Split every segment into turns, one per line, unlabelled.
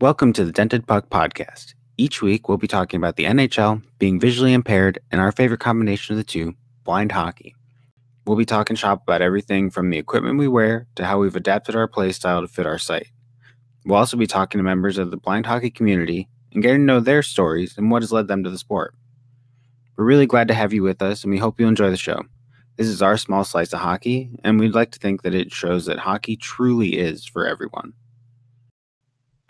Welcome to the Dented Puck Podcast. Each week, we'll be talking about the NHL, being visually impaired, and our favorite combination of the two, blind hockey. We'll be talking shop about everything from the equipment we wear to how we've adapted our play style to fit our sight. We'll also be talking to members of the blind hockey community and getting to know their stories and what has led them to the sport. We're really glad to have you with us, and we hope you enjoy the show. This is our small slice of hockey, and we'd like to think that it shows that hockey truly is for everyone.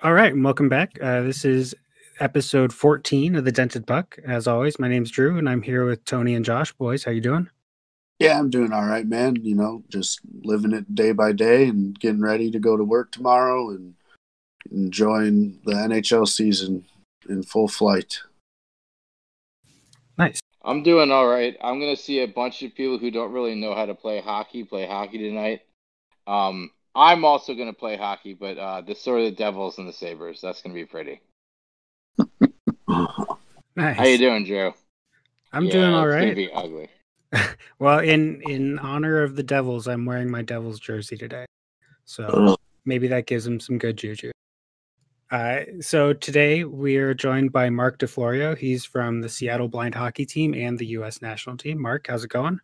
All right, and welcome back. Uh, this is episode 14 of the Dented Puck. As always, my name's Drew, and I'm here with Tony and Josh. Boys, how you doing?
Yeah, I'm doing all right, man. You know, just living it day by day and getting ready to go to work tomorrow and enjoying the NHL season in full flight.
Nice.
I'm doing all right. I'm gonna see a bunch of people who don't really know how to play hockey play hockey tonight. Um, I'm also gonna play hockey, but uh, the sort of the Devils and the Sabres. That's gonna be pretty.
Nice.
How you doing, Drew?
I'm
Yeah,
doing all right.
it's gonna. Be ugly.
well, in in honor of the Devils, I'm wearing my Devils jersey today, so maybe that gives them some good juju. Uh, so today we are joined by Mark DeFlorio. He's from the Seattle Blind Hockey Team and the U.S. National Team. Mark, how's it going?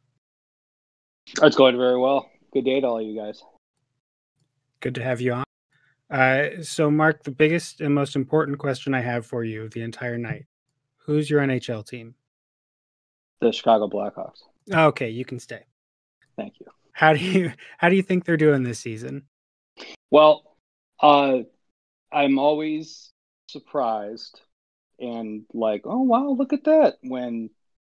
It's going very well. Good day to all you guys.
Good to have you on. Uh, so, Mark, the biggest and most important question I have for you the entire night: Who's your NHL team?
The Chicago Blackhawks.
Okay, you can stay.
Thank you.
How do you how do you think they're doing this season?
Well, uh, I'm always surprised and like, oh wow, look at that when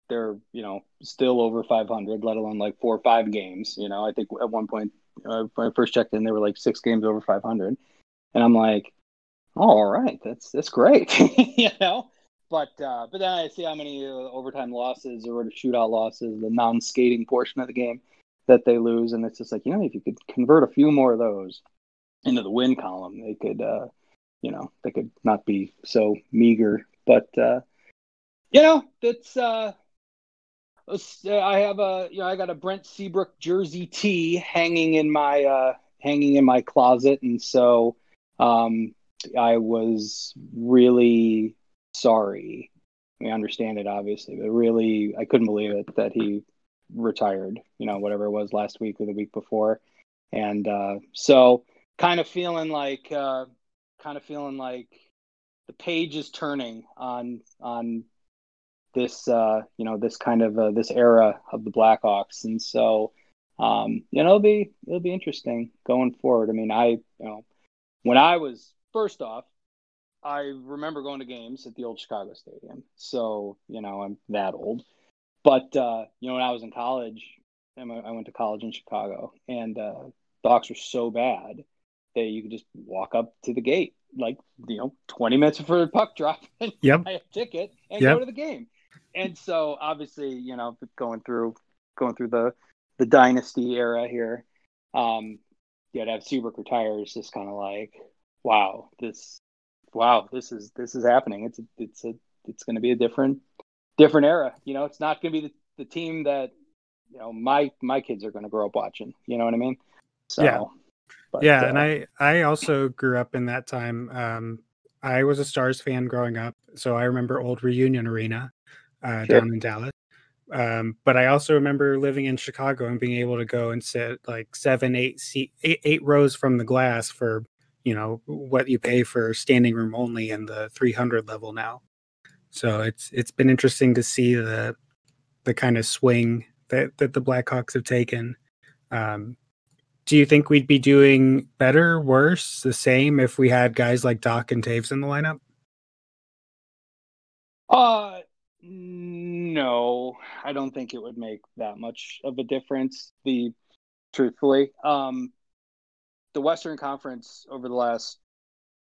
they're you know still over 500, let alone like four or five games. You know, I think at one point uh, when I first checked in, they were like six games over 500, and I'm like, oh, all right, that's that's great, you know. But uh, but then I see how many uh, overtime losses or shootout losses, the non-skating portion of the game that they lose, and it's just like you know if you could convert a few more of those into the win column, they could uh, you know they could not be so meager. But uh, you know that's uh, uh, I have a you know I got a Brent Seabrook jersey tee hanging in my uh, hanging in my closet, and so um, I was really sorry. I understand it obviously, but really I couldn't believe it that he retired. You know, whatever it was last week or the week before, and uh, so kind of feeling like uh, kind of feeling like the page is turning on on this uh, you know this kind of uh, this era of the Blackhawks, and so um, you know it'll be it'll be interesting going forward. I mean, I you know when I was first off, I remember going to games at the old Chicago Stadium, so you know I'm that old. But uh, you know when I was in college, I went to college in Chicago, and uh, the Hawks were so bad that you could just walk up to the gate, like you know, 20 minutes before the puck drop, and
Yep.
buy a ticket and
Yep.
go to the game. And so obviously, you know, going through going through the the dynasty era here, um, yeah, to have Seabrook retire is just kind of like, wow, this, wow, this is this is happening. It's a, it's a it's going to be a different different era. You know, it's not going to be the, the team that you know my my kids are going to grow up watching. You know what I mean? So,
Yeah.
but,
yeah,
uh,
and I I also grew up in that time. Um, I was a Stars fan growing up, so I remember old Reunion Arena uh,
Sure.
down in Dallas. Um, but I also remember living in Chicago and being able to go and sit like seven, eight seat, eight, eight rows from the glass for you know what you pay for standing room only in the 300 level now. So it's it's been interesting to see the the kind of swing that that the Blackhawks have taken. Um, do you think we'd be doing better, worse, the same if we had guys like Doc and Toews in the lineup?
Uh, no, I don't think it would make that much of a difference. The truthfully, um, the Western Conference over the last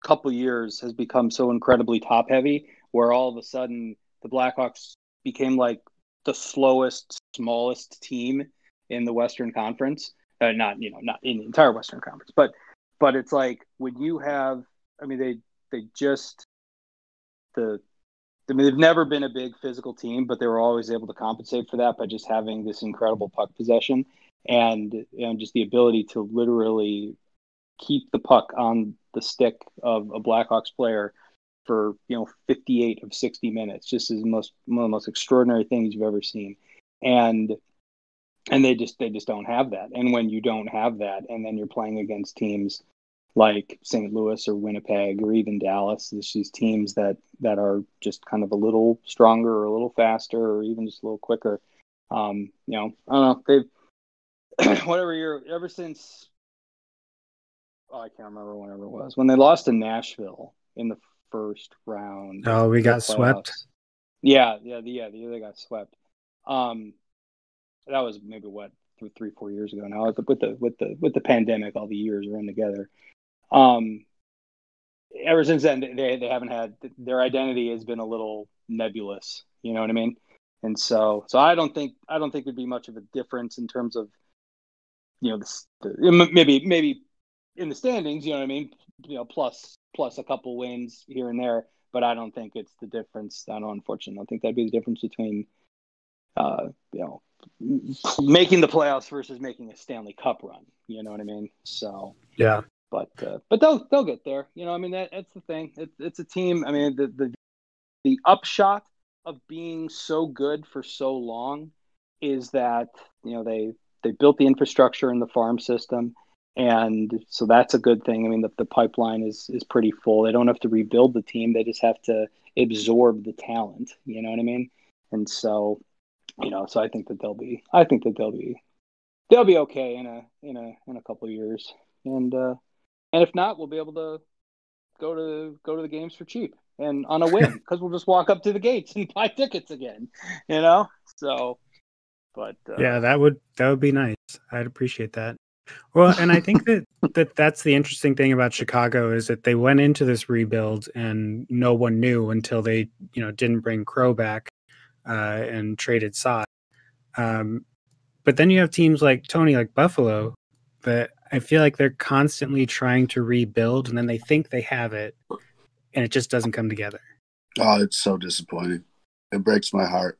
couple years has become so incredibly top heavy, where all of a sudden the Blackhawks became like the slowest, smallest team in the Western Conference. Uh, not you know not in the entire Western Conference, but but it's like when you have, I mean they they just the I mean, they've never been a big physical team, but they were always able to compensate for that by just having this incredible puck possession and know, just the ability to literally keep the puck on the stick of a Blackhawks player for you know 58 of 60 minutes. Just is most one of the most extraordinary things you've ever seen. And and they just they just don't have that. And when you don't have that and then you're playing against teams like St. Louis or Winnipeg or even Dallas it's these teams that that are just kind of a little stronger or a little faster or even just a little quicker um you know I don't know they've whatever year ever since oh, I can't remember whenever it was when they lost to Nashville in the first round.
Oh, we got swept.
Yeah, yeah, the, yeah, the year they got swept. Um, that was maybe what three, four years ago now. With the with the with the pandemic, all the years run together. Um, ever since then, they they haven't had their identity has been a little nebulous. You know what I mean? And so, so I don't think I don't think there'd be much of a difference in terms of, you know, the, the maybe maybe in the standings. You know what I mean? You know, plus plus a couple wins here and there. But I don't think it's the difference. I don't, unfortunately, I don't think that'd be the difference between, uh, you know, making the playoffs versus making a Stanley Cup run. You know what I mean? So
yeah.
But uh, but they'll they'll get there. You know, I mean that that's the thing. It's it's a team. I mean the the the upshot of being so good for so long is that you know they they built the infrastructure in the farm system and so that's a good thing. I mean, the, the pipeline is is pretty full. They don't have to rebuild the team; they just have to absorb the talent. You know what I mean? And so, you know, so I think that they'll be. I think that they'll be. They'll be okay in a in a in a couple years, and uh, and if not, we'll be able to go to go to the games for cheap and on a whim because we'll just walk up to the gates and buy tickets again. You know, so. But uh,
yeah, that would that would be nice. I'd appreciate that. Well, and I think that, that that's the interesting thing about Chicago is that they went into this rebuild and no one knew until they, you know, didn't bring Crow back uh, and traded Saad. Um, but then you have teams like Tony, like Buffalo, that I feel like they're constantly trying to rebuild and then they think they have it and it just doesn't come together.
Oh, it's so disappointing. It breaks my heart.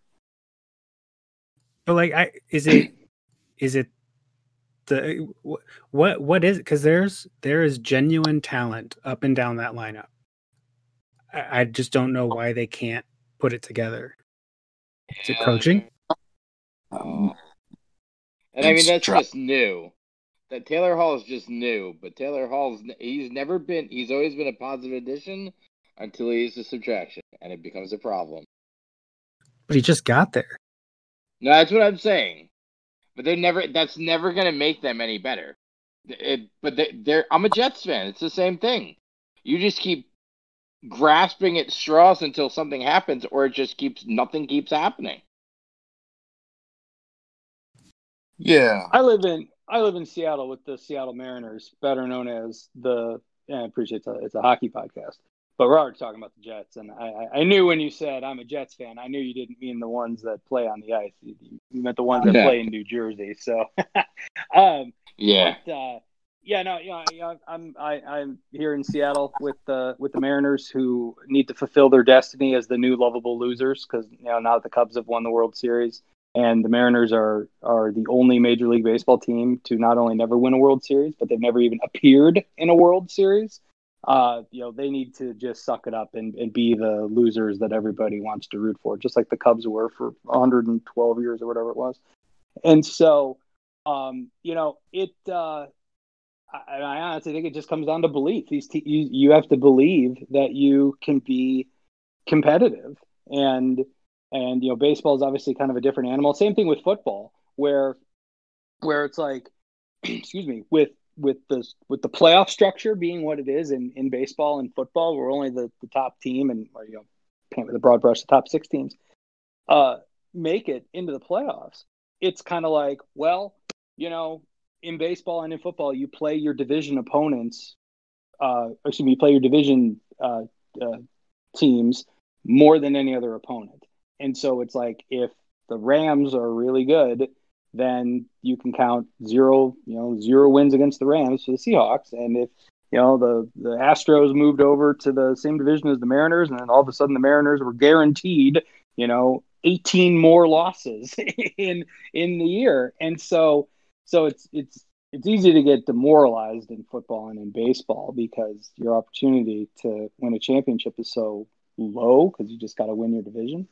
But like, I is it is it the what what is it? Because there's there is genuine talent up and down that lineup. I, I just don't know why they can't put it together. Is it coaching?
Um, and I mean that's just new. That Taylor Hall is just new, but Taylor Hall's he's never been he's always been a positive addition until he's a subtraction and it becomes a problem.
But he just got there.
No, that's what I'm saying but they never. That's never going to make them any better. It, but they, they're. I'm a Jets fan. It's the same thing. You just keep grasping at straws until something happens, or it just keeps nothing keeps happening.
Yeah,
I live in I live in Seattle with the Seattle Mariners, better known as the. Yeah, I appreciate it's a, it's a hockey podcast. But we're already talking about the Jets, and I, I knew when you said I'm a Jets fan, I knew you didn't mean the ones that play on the ice. You, you meant the ones that yeah. play in New Jersey. So, um,
yeah,
but, uh, yeah, no, yeah, yeah, I'm I, I'm here in Seattle with the with the Mariners who need to fulfill their destiny as the new lovable losers because you know now that the Cubs have won the World Series and the Mariners are are the only Major League Baseball team to not only never win a World Series, but they've never even appeared in a World Series uh, you know, they need to just suck it up and, and be the losers that everybody wants to root for, just like the Cubs were for 112 years or whatever it was. And so, um, you know, it, uh, I, I honestly think it just comes down to belief. These te- you, you have to believe that you can be competitive and, and, you know, baseball is obviously kind of a different animal. Same thing with football, where, where it's like, excuse me, with with the with the playoff structure being what it is in, in baseball and football, we're only the, the top team and or, you know paint with a broad brush the top six teams uh, make it into the playoffs. It's kind of like well, you know, in baseball and in football, you play your division opponents. Uh, excuse me, you play your division uh, uh, teams more than any other opponent, and so it's like if the Rams are really good then you can count zero, you know, zero wins against the Rams for the Seahawks. And if you know the the Astros moved over to the same division as the Mariners, and then all of a sudden the Mariners were guaranteed, you know, 18 more losses in in the year. And so so it's it's it's easy to get demoralized in football and in baseball because your opportunity to win a championship is so low because you just got to win your division.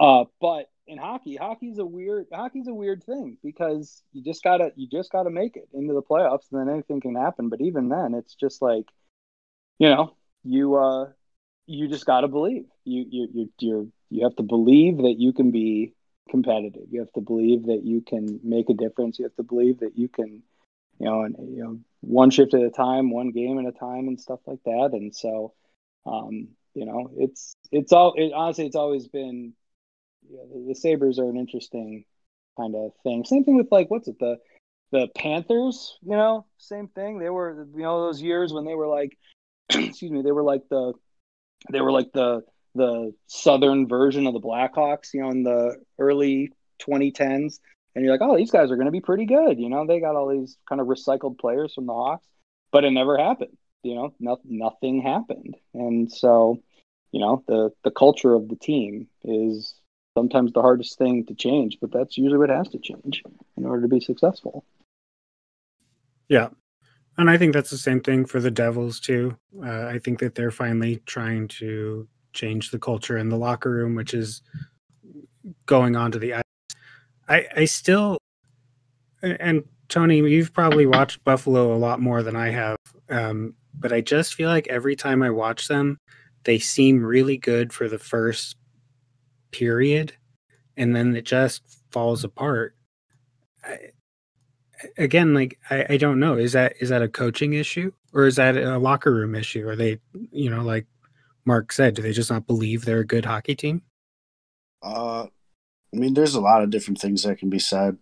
Uh, but in hockey, hockey's a weird hockey's a weird thing because you just gotta you just gotta make it into the playoffs, and then anything can happen. But even then, it's just like, you know, you uh, you just gotta believe. You you you you you have to believe that you can be competitive. You have to believe that you can make a difference. You have to believe that you can, you know, and you know, one shift at a time, one game at a time, and stuff like that. And so, um, you know, it's it's all it, honestly, it's always been yeah, the, the Sabres are an interesting kind of thing. Same thing with like what's it the the Panthers, you know, same thing. They were you know those years when they were like excuse me, they were like the they were like the the southern version of the Blackhawks, you know, in the early 2010s. And you're like, oh, these guys are going to be pretty good. You know, they got all these kind of recycled players from the Hawks, but it never happened. You know, no, nothing happened. And so, you know, the the culture of the team is sometimes the hardest thing to change, but that's usually what has to change in order to be successful.
Yeah. And I think that's the same thing for the Devils too. Uh, I think that they're finally trying to change the culture in the locker room, which is going on to the ice. I, I still, and Tony, you've probably watched Buffalo a lot more than I have, um, but I just feel like every time I watch them, they seem really good for the first period and then it just falls apart. I, again like I, I don't know. Is that is that a coaching issue or is that a locker room issue? Are they you know like mark said do they just not believe they're a good hockey team?
Uh i mean there's a lot of different things that can be said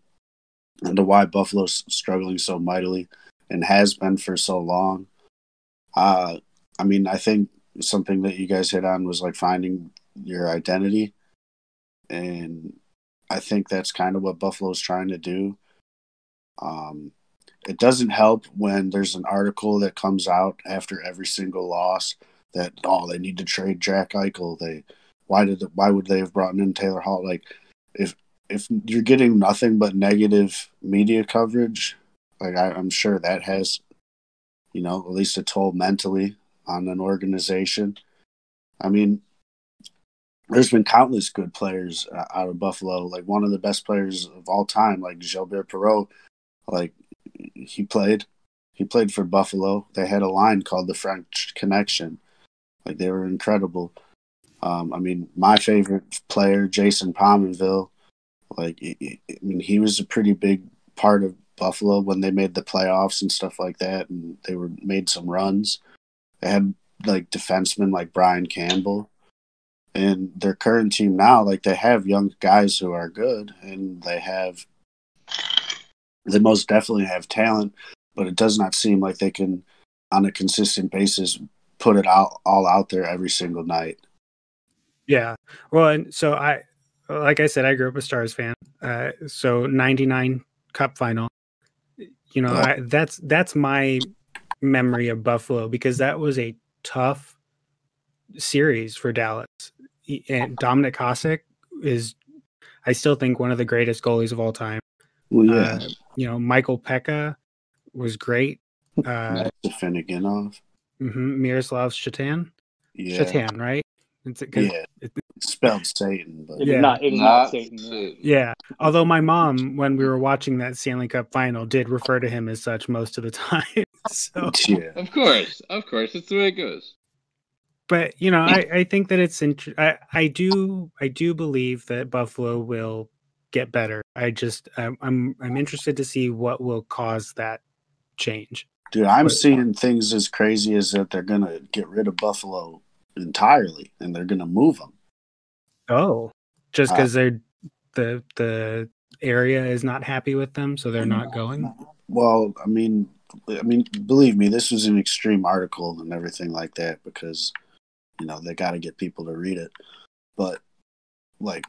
into why buffalo's struggling so mightily and has been for so long. Uh i mean i think something that you guys hit on was like finding your identity and I think that's kind of what Buffalo's trying to do. Um, it doesn't help when there's an article that comes out after every single loss that oh they need to trade Jack Eichel. They why did why would they have brought in Taylor Hall? Like if if you're getting nothing but negative media coverage, like I, I'm sure that has you know at least a toll mentally on an organization. I mean, there's been countless good players uh, out of Buffalo. Like one of the best players of all time, like Gilbert Perreault, like he played, he played for Buffalo. They had a line called the French Connection. Like they were incredible. Um, I mean, my favorite player, Jason Pominville, like I mean, he was a pretty big part of Buffalo when they made the playoffs and stuff like that, and they were made some runs. They had like defensemen like Brian Campbell and their current team now, like they have young guys who are good, and they have they most definitely have talent, but it does not seem like they can, on a consistent basis, put it out all out there every single night.
Yeah, well, and so I, like I said, I grew up a Stars fan. Uh, so '99 Cup final, you know, I, that's that's my memory of Buffalo because that was a tough series for Dallas and Dominik Hasek is, I still think one of the greatest goalies of all time.
Well, yeah.
Uh, you know, Michael Peca was great. Uh,
Afinogenov.
Mm-hmm, Miroslav Shatan.
Yeah.
Shatan, right? It's,
yeah. It's spelled Satan, but
Yeah.
not, it is not, Satan.
Satan.
Yeah. Although my mom, when we were watching that Stanley Cup final, did refer to him as such most of the time. so,
yeah.
Of course, of course, that's the way it goes.
But you know, I, I think that it's int- I, I do I do believe that Buffalo will get better. I just I'm I'm, I'm interested to see what will cause that change.
Dude, I'm
But-
seeing things as crazy as that they're gonna get rid of Buffalo entirely, and they're gonna move them.
Oh, just
Uh,
because they're the the area is not happy with them, so they're not going.
Well, I mean, I mean, believe me, this was an extreme article and everything like that because, you know, they got to get people to read it. But like,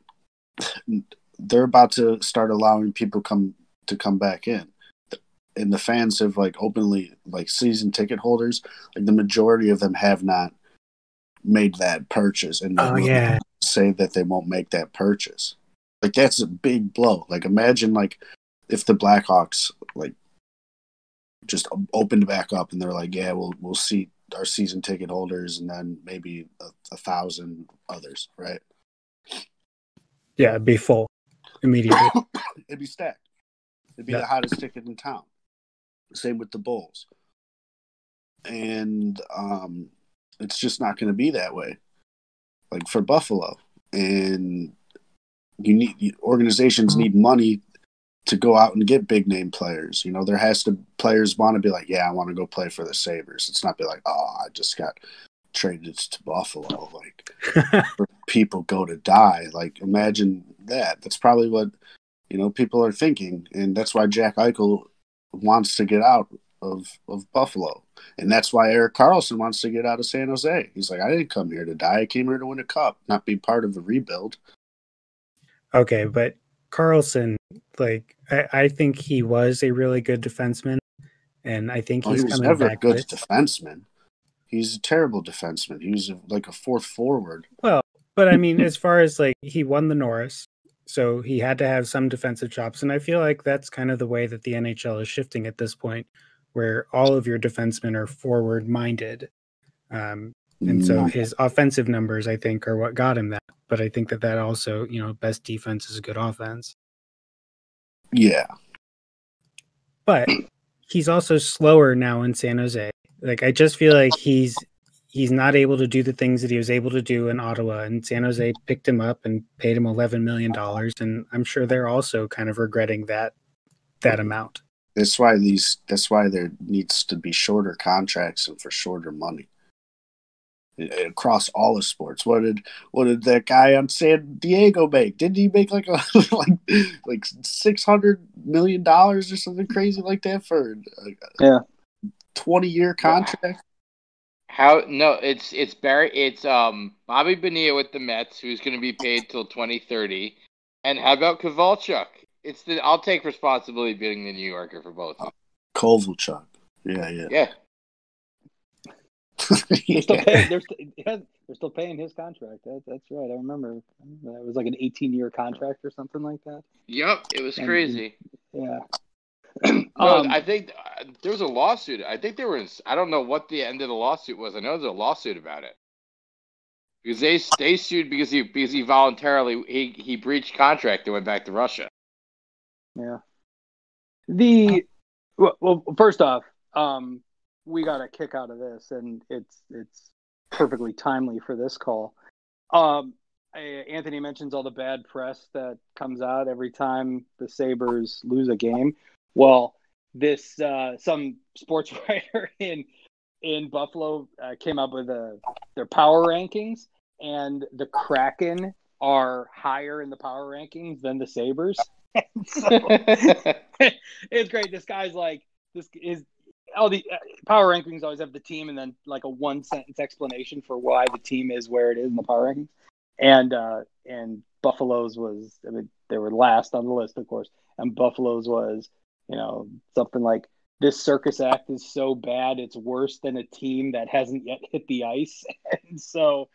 they're about to start allowing people come to come back in, and the fans have like openly like season ticket holders. Like the majority of them have not made that purchase, and
Oh yeah,
say that they won't make that purchase. Like that's a big blow. Like imagine like if the Blackhawks like just opened back up, and they're like, "Yeah, we'll we'll see our season ticket holders, and then maybe a, a thousand others, right?"
Yeah, it'd be full immediately.
It'd be stacked. It'd be
Yeah.
the hottest ticket in town. Same with the Bulls, and um, it's just not going to be that way. Like for Buffalo, and you need organizations need money to go out and get big name players. You know, there has to players want to be like, yeah, I want to go play for the Sabres. It's not be like, oh, I just got traded to Buffalo. Like people go to die. Like imagine that. That's probably what you know people are thinking, and that's why Jack Eichel wants to get out of of Buffalo, and that's why Erik Karlsson wants to get out of San Jose. He's like, I didn't come here to die. I came here to win a cup, not be part of the rebuild.
okay, but Karlsson, like I, I think he was a really good defenseman, and I think
Oh,
he's
he was
coming
never a good
this-
defenseman. He's a terrible defenseman. He was a, like a fourth forward.
Well, but I mean, as far as like he won the Norris, so he had to have some defensive chops, and I feel like that's kind of the way that the NHL is shifting at this point, where all of your defensemen are forward minded, um, and so his offensive numbers, I think, are what got him that. But I think that that also, you know, best defense is a good offense.
yeah,
But he's also slower now in San Jose. Like I just feel like he's he's not able to do the things that he was able to do in Ottawa and San Jose picked him up and paid him 11 million dollars and I'm sure they're also kind of regretting that that amount.
that's why these. That's why there needs to be shorter contracts and for shorter money across all of sports. What did what did that guy on San Diego make? Didn't he make like a like like six hundred million dollars or something crazy like that for a,
Yeah.
twenty year contract?
How no, it's it's Barry it's um Bobby Bonilla with the Mets who's gonna be paid till twenty thirty. And how about Kovalchuk? It's the I'll take responsibility being the New Yorker for both.
Kovalchuk. Yeah, yeah.
Yeah.
They're still paying. They're, st- yeah, they're still paying his contract. That, that's right. I remember. That. It was like an 18 year contract or something like that.
Yep, it was
And-
crazy.
Yeah.
No,
Um,
I think uh, there was a lawsuit. I think there was. I don't know what the end of the lawsuit was. I know there's a lawsuit about it because they they sued because he because he voluntarily he he breached contract and went back to Russia.
Yeah. The well, well first off, um, we got a kick out of this, and it's it's perfectly timely for this call. Um, Anthony mentions all the bad press that comes out every time the Sabres lose a game. Well, this uh, some sports writer in in Buffalo uh, came up with a, their power rankings, and the Kraken are higher in the power rankings than the Sabres. so, it's great. This guy's like this is all the uh, power rankings always have the team and then like a one sentence explanation for why the team is where it is in the power rankings. And uh and Buffalo's was I mean they were last on the list of course. And Buffalo's was, you know, something like this circus act is so bad it's worse than a team that hasn't yet hit the ice. and so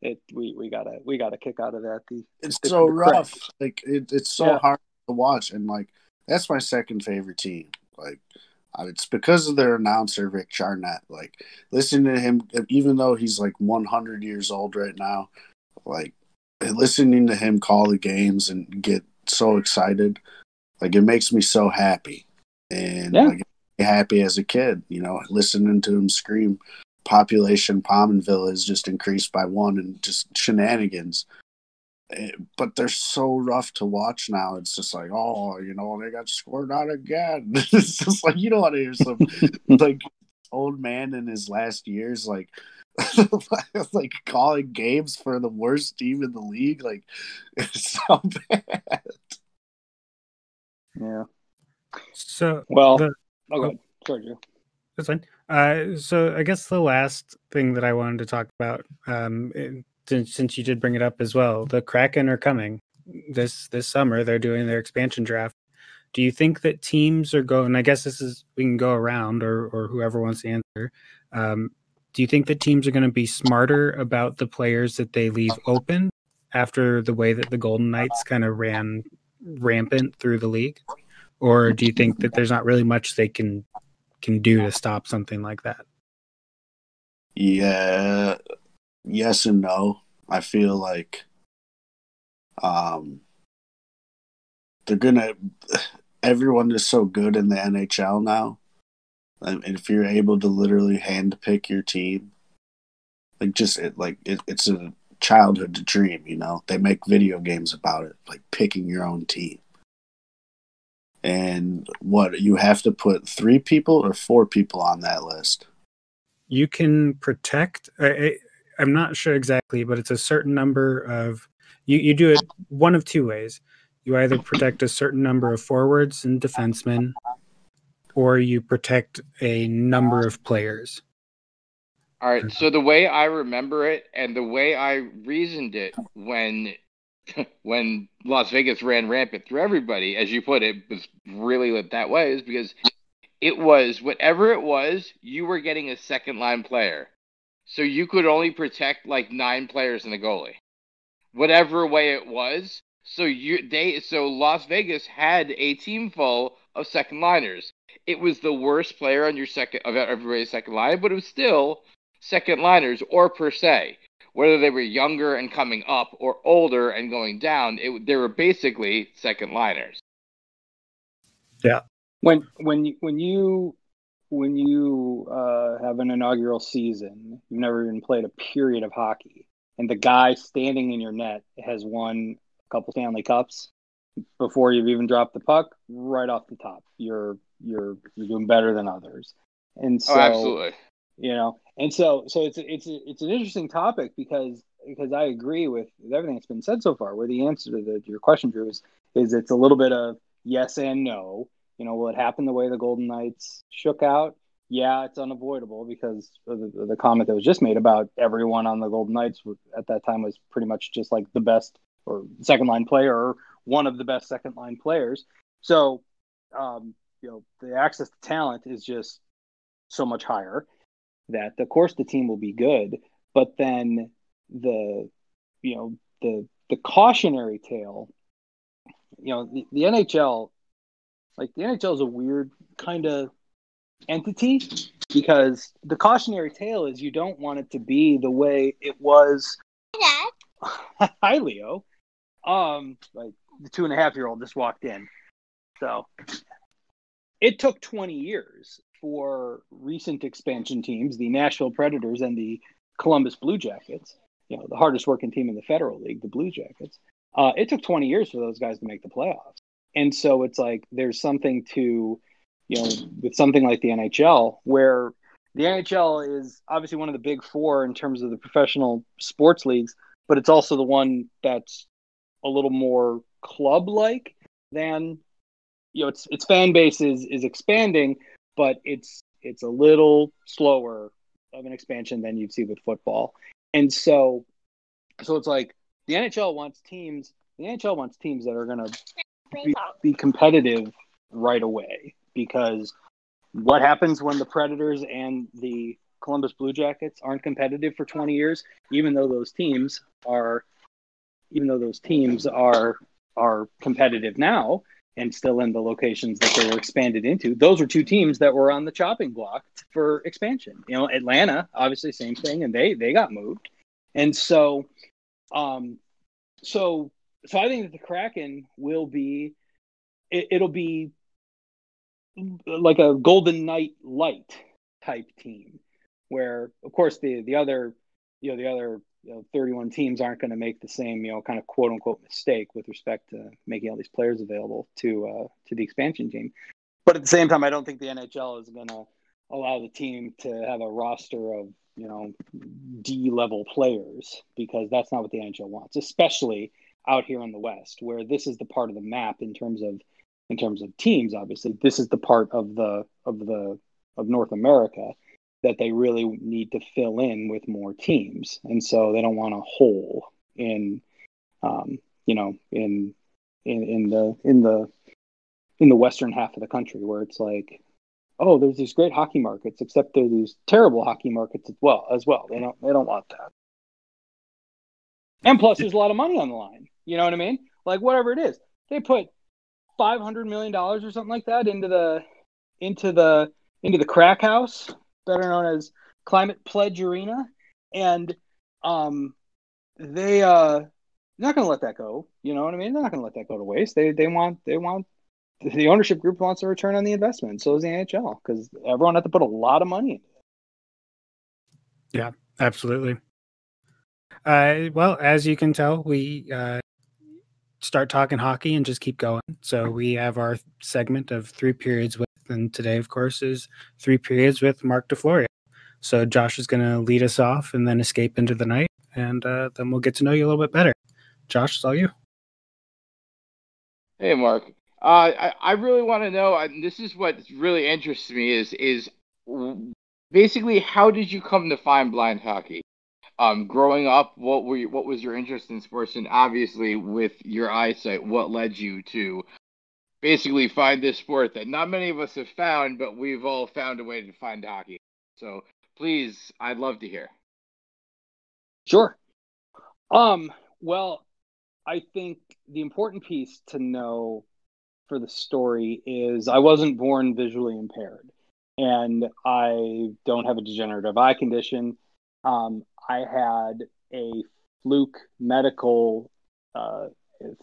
it we, we got a we got a kick out of that. The
it's
the-
so
the
rough. Like it, it's so
Yeah.
hard to watch, and like that's my second favorite team. Like Uh, it's because of their announcer Rick Jeanneret. Like listening to him, even though he's like 100 years old right now, like listening to him call the games and get so excited, like it makes me so happy, and
Yeah.
like happy as a kid. You know, listening to him scream. Population Pominville has just increased by one, and just shenanigans Eh, but they're so rough to watch now. It's just like, oh, you know, they got scored out again. it's just like you don't want to hear some like old man in his last years like like calling games for the worst team in the league. Like it's so bad.
yeah.
So
Well
The-
oh, go. Sorry, Drew.
That's fine. Uh, so I guess the last thing that I wanted to talk about, um, it- since, you did bring it up as well, the Kraken are coming this this summer. They're doing their expansion draft. Do you think that teams are going? I guess this is we can go around, or or whoever wants to answer. Um, do you think that teams are going to be smarter about the players that they leave open after the way that the Golden Knights kind of ran rampant through the league, or do you think that there's not really much they can can do to stop something like that?
Yeah, yes and no. I feel like um they're gonna everyone is so good in the NHL now. And if you're able to literally hand pick your team, like just it like it, it's a childhood dream, you know. They make video games about it, like picking your own team. And what you have to put three people or four people on that list.
You can protect. I, I'm not sure exactly, but it's a certain number of. You, you do it one of two ways. You either protect a certain number of forwards and defensemen, or you protect a number of players.
All right. So the way I remember it and the way I reasoned it when when Las Vegas ran rampant through everybody, as you put it, was really lit that way, is because it was whatever it was, you were getting a second line player. So you could only protect like nine players and the goalie. Whatever way it was. So you they so Las Vegas had a team full of second liners. It was the worst player on your second of everybody's second line, but it was still second liners or per se. Whether they were younger and coming up or older and going down, it, they were basically second liners.
Yeah.
When when when you when you uh, have an inaugural season, you've never even played a period of hockey, and the guy standing in your net has won a couple Stanley Cups before you've even dropped the puck, right off the top, you're you're you're doing better than others. And oh, so,
oh, absolutely,
you know, and so so it's it's it's an interesting topic because because I agree with, with everything that's been said so far. Where the answer to the, your question, Drew, is is it's a little bit of yes and no. You know, will it happen the way the Golden Knights shook out? Yeah, it's unavoidable because the, the comment that was just made about everyone on the Golden Knights at that time was pretty much just like the best or second line player or one of the best second line players. So, um, you know, the access to talent is just so much higher that of course the team will be good, but then the you know the the cautionary tale, you know, the, the NHL like the NHL is a weird kind of entity because the cautionary tale is you don't want it to be the way it was. Hi, Leo. Um, like the two and a half year old just walked in. So it took 20 years for recent expansion teams, the Nashville Predators and the Columbus Blue Jackets, you know, the hardest working team in the Federal League, the Blue Jackets. Uh, it took 20 years for those guys to make the playoffs. And so it's like there's something to, you know, with something like the NHL, where the NHL is obviously one of the big four in terms of the professional sports leagues, but it's also the one that's a little more club like than you know its its fan base is is expanding but it's it's a little slower of an expansion than you'd see with football. And so so it's like the NHL wants teams the NHL wants teams that are going to be, be competitive right away because what happens when the Predators and the Columbus Blue Jackets aren't competitive for 20 years even though those teams are even though those teams are are competitive now and still in the locations that they were expanded into. Those were two teams that were on the chopping block for expansion. You know, Atlanta, obviously, same thing, and they they got moved, and so, um, so so I think that the Kraken will be, it, it'll be like a Golden Knight light type team, where of course the the other, you know, the other you know, 31 teams aren't going to make the same, you know, kind of quote unquote mistake with respect to making all these players available to uh, to the expansion team. But at the same time, I don't think the NHL is going to allow the team to have a roster of you know D level players because that's not what the NHL wants, especially out here in the West, where this is the part of the map in terms of in terms of teams. Obviously, this is the part of the of the of North America that they really need to fill in with more teams, and so they don't want a hole in, um, you know, in in in the in the in the western half of the country where it's like, oh, there's these great hockey markets, except there's these terrible hockey markets as well. As well, they don't they don't want that. And plus, there's a lot of money on the line. You know what I mean? Like whatever it is, they put five hundred million dollars or something like that into the into the into the crack house, better known as Climate Pledge Arena, and um, they uh, not going to let that go. You know what I mean? They're not going to let that go to waste. They they want they want the ownership group wants a return on the investment. So is the NHL because everyone had to put a lot of money.
Yeah, absolutely. Uh, well, as you can tell, we uh, start talking hockey and just keep going. So we have our segment of three periods with, and today, of course, is three periods with Mark DeFlorio. So Josh is going to lead us off and then escape into the night, and uh, then we'll get to know you a little bit better. Josh, it's all you.
Hey, Mark. Uh, I, I really want to know. And this is what really interests me is is basically how did you come to find blind hockey? Um, growing up, what were you, what was your interest in sports, and obviously with your eyesight, what led you to basically find this sport that not many of us have found, but we've all found a way to find hockey. So please, I'd love to hear.
Sure. Um. Well, I think the important piece to know for the story is I wasn't born visually impaired and I don't have a degenerative eye condition. Um, I had a fluke medical uh,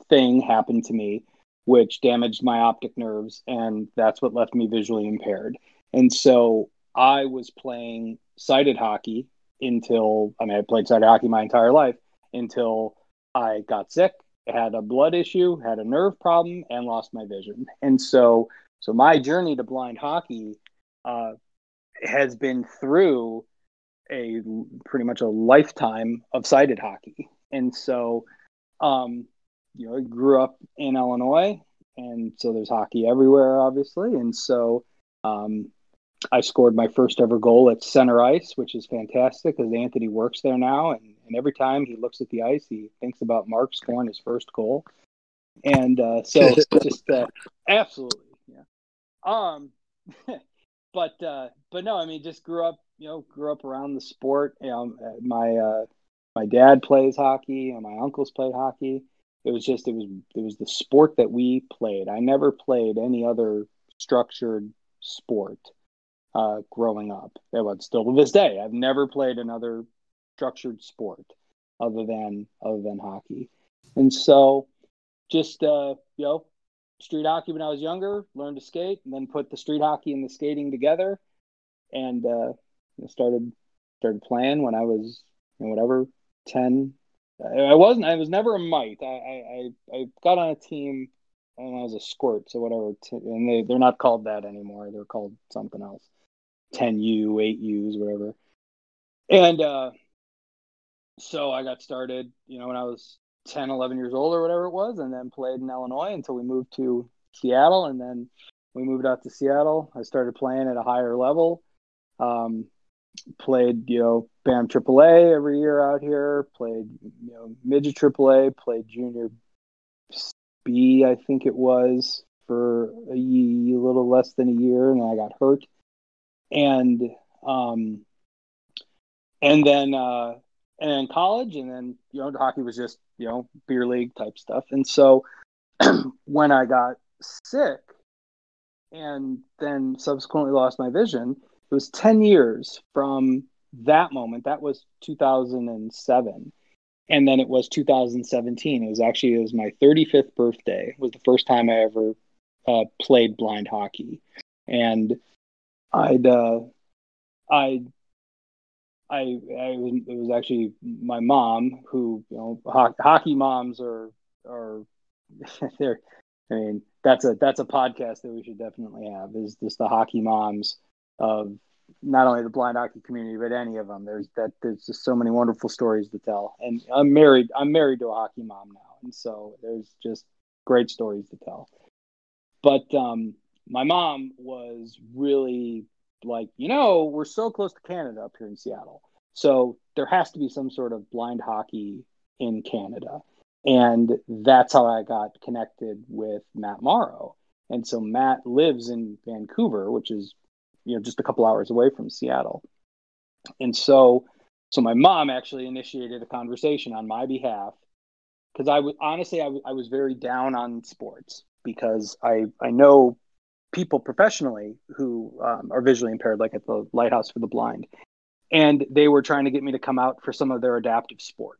thing happen to me, which damaged my optic nerves, and that's what left me visually impaired. And so I was playing sighted hockey until I mean, I played sighted hockey my entire life until I got sick had a blood issue, had a nerve problem, and lost my vision. And so, so my journey to blind hockey uh, has been through a pretty much a lifetime of sighted hockey. And so, um, you know, I grew up in Illinois, and so there's hockey everywhere, obviously. And so, um, I scored my first ever goal at center ice, which is fantastic because Anthony works there now, and, and every time he looks at the ice, he thinks about Mark scoring his first goal, and uh, so just uh, absolutely, yeah. Um, but uh, but no, I mean, just grew up, you know, grew up around the sport. You know, my uh, my dad plays hockey, and my uncles played hockey. It was just it was it was the sport that we played. I never played any other structured sport uh, growing up. But still to this day, I've never played another structured sport other than other than hockey. And so, just uh, you know, street hockey when I was younger, learned to skate, and then put the street hockey and the skating together, and uh, started started playing when I was you know, whatever ten. I wasn't. I was never a mite. I I, I got on a team when I was a squirt, so whatever. And they they're not called that anymore. They're called something else. 10U, 8Us, whatever. And uh, so I got started, you know, when I was 10, 11 years old or whatever it was, and then played in Illinois until we moved to Seattle. And then we moved out to Seattle. I started playing at a higher level. Um, played, you know, BAM AAA every year out here, played, you know, midget AAA, played junior B, I think it was, for a, a little less than a year, and I got hurt and um, and then uh, and college, and then you know hockey was just you know beer league type stuff. And so when I got sick, and then subsequently lost my vision, it was ten years from that moment. That was 2007 and then it was 2017 it was actually it was my 35th birthday it was the first time i ever uh, played blind hockey and I'd uh, I I I was, it was actually my mom who you know ho- hockey moms are are they're I mean that's a that's a podcast that we should definitely have is just the hockey moms of not only the blind hockey community but any of them. There's that there's just so many wonderful stories to tell. And I'm married I'm married to a hockey mom now and so there's just great stories to tell. But um my mom was really like, you know, we're so close to Canada up here in Seattle. So there has to be some sort of blind hockey in Canada. And that's how I got connected with Matt Morrow. And so Matt lives in Vancouver, which is, you know, just a couple hours away from Seattle. And so, so my mom actually initiated a conversation on my behalf because I was honestly I, w- I was very down on sports because I I know people professionally who um, are visually impaired, like at the Lighthouse for the Blind, and they were trying to get me to come out for some of their adaptive sport.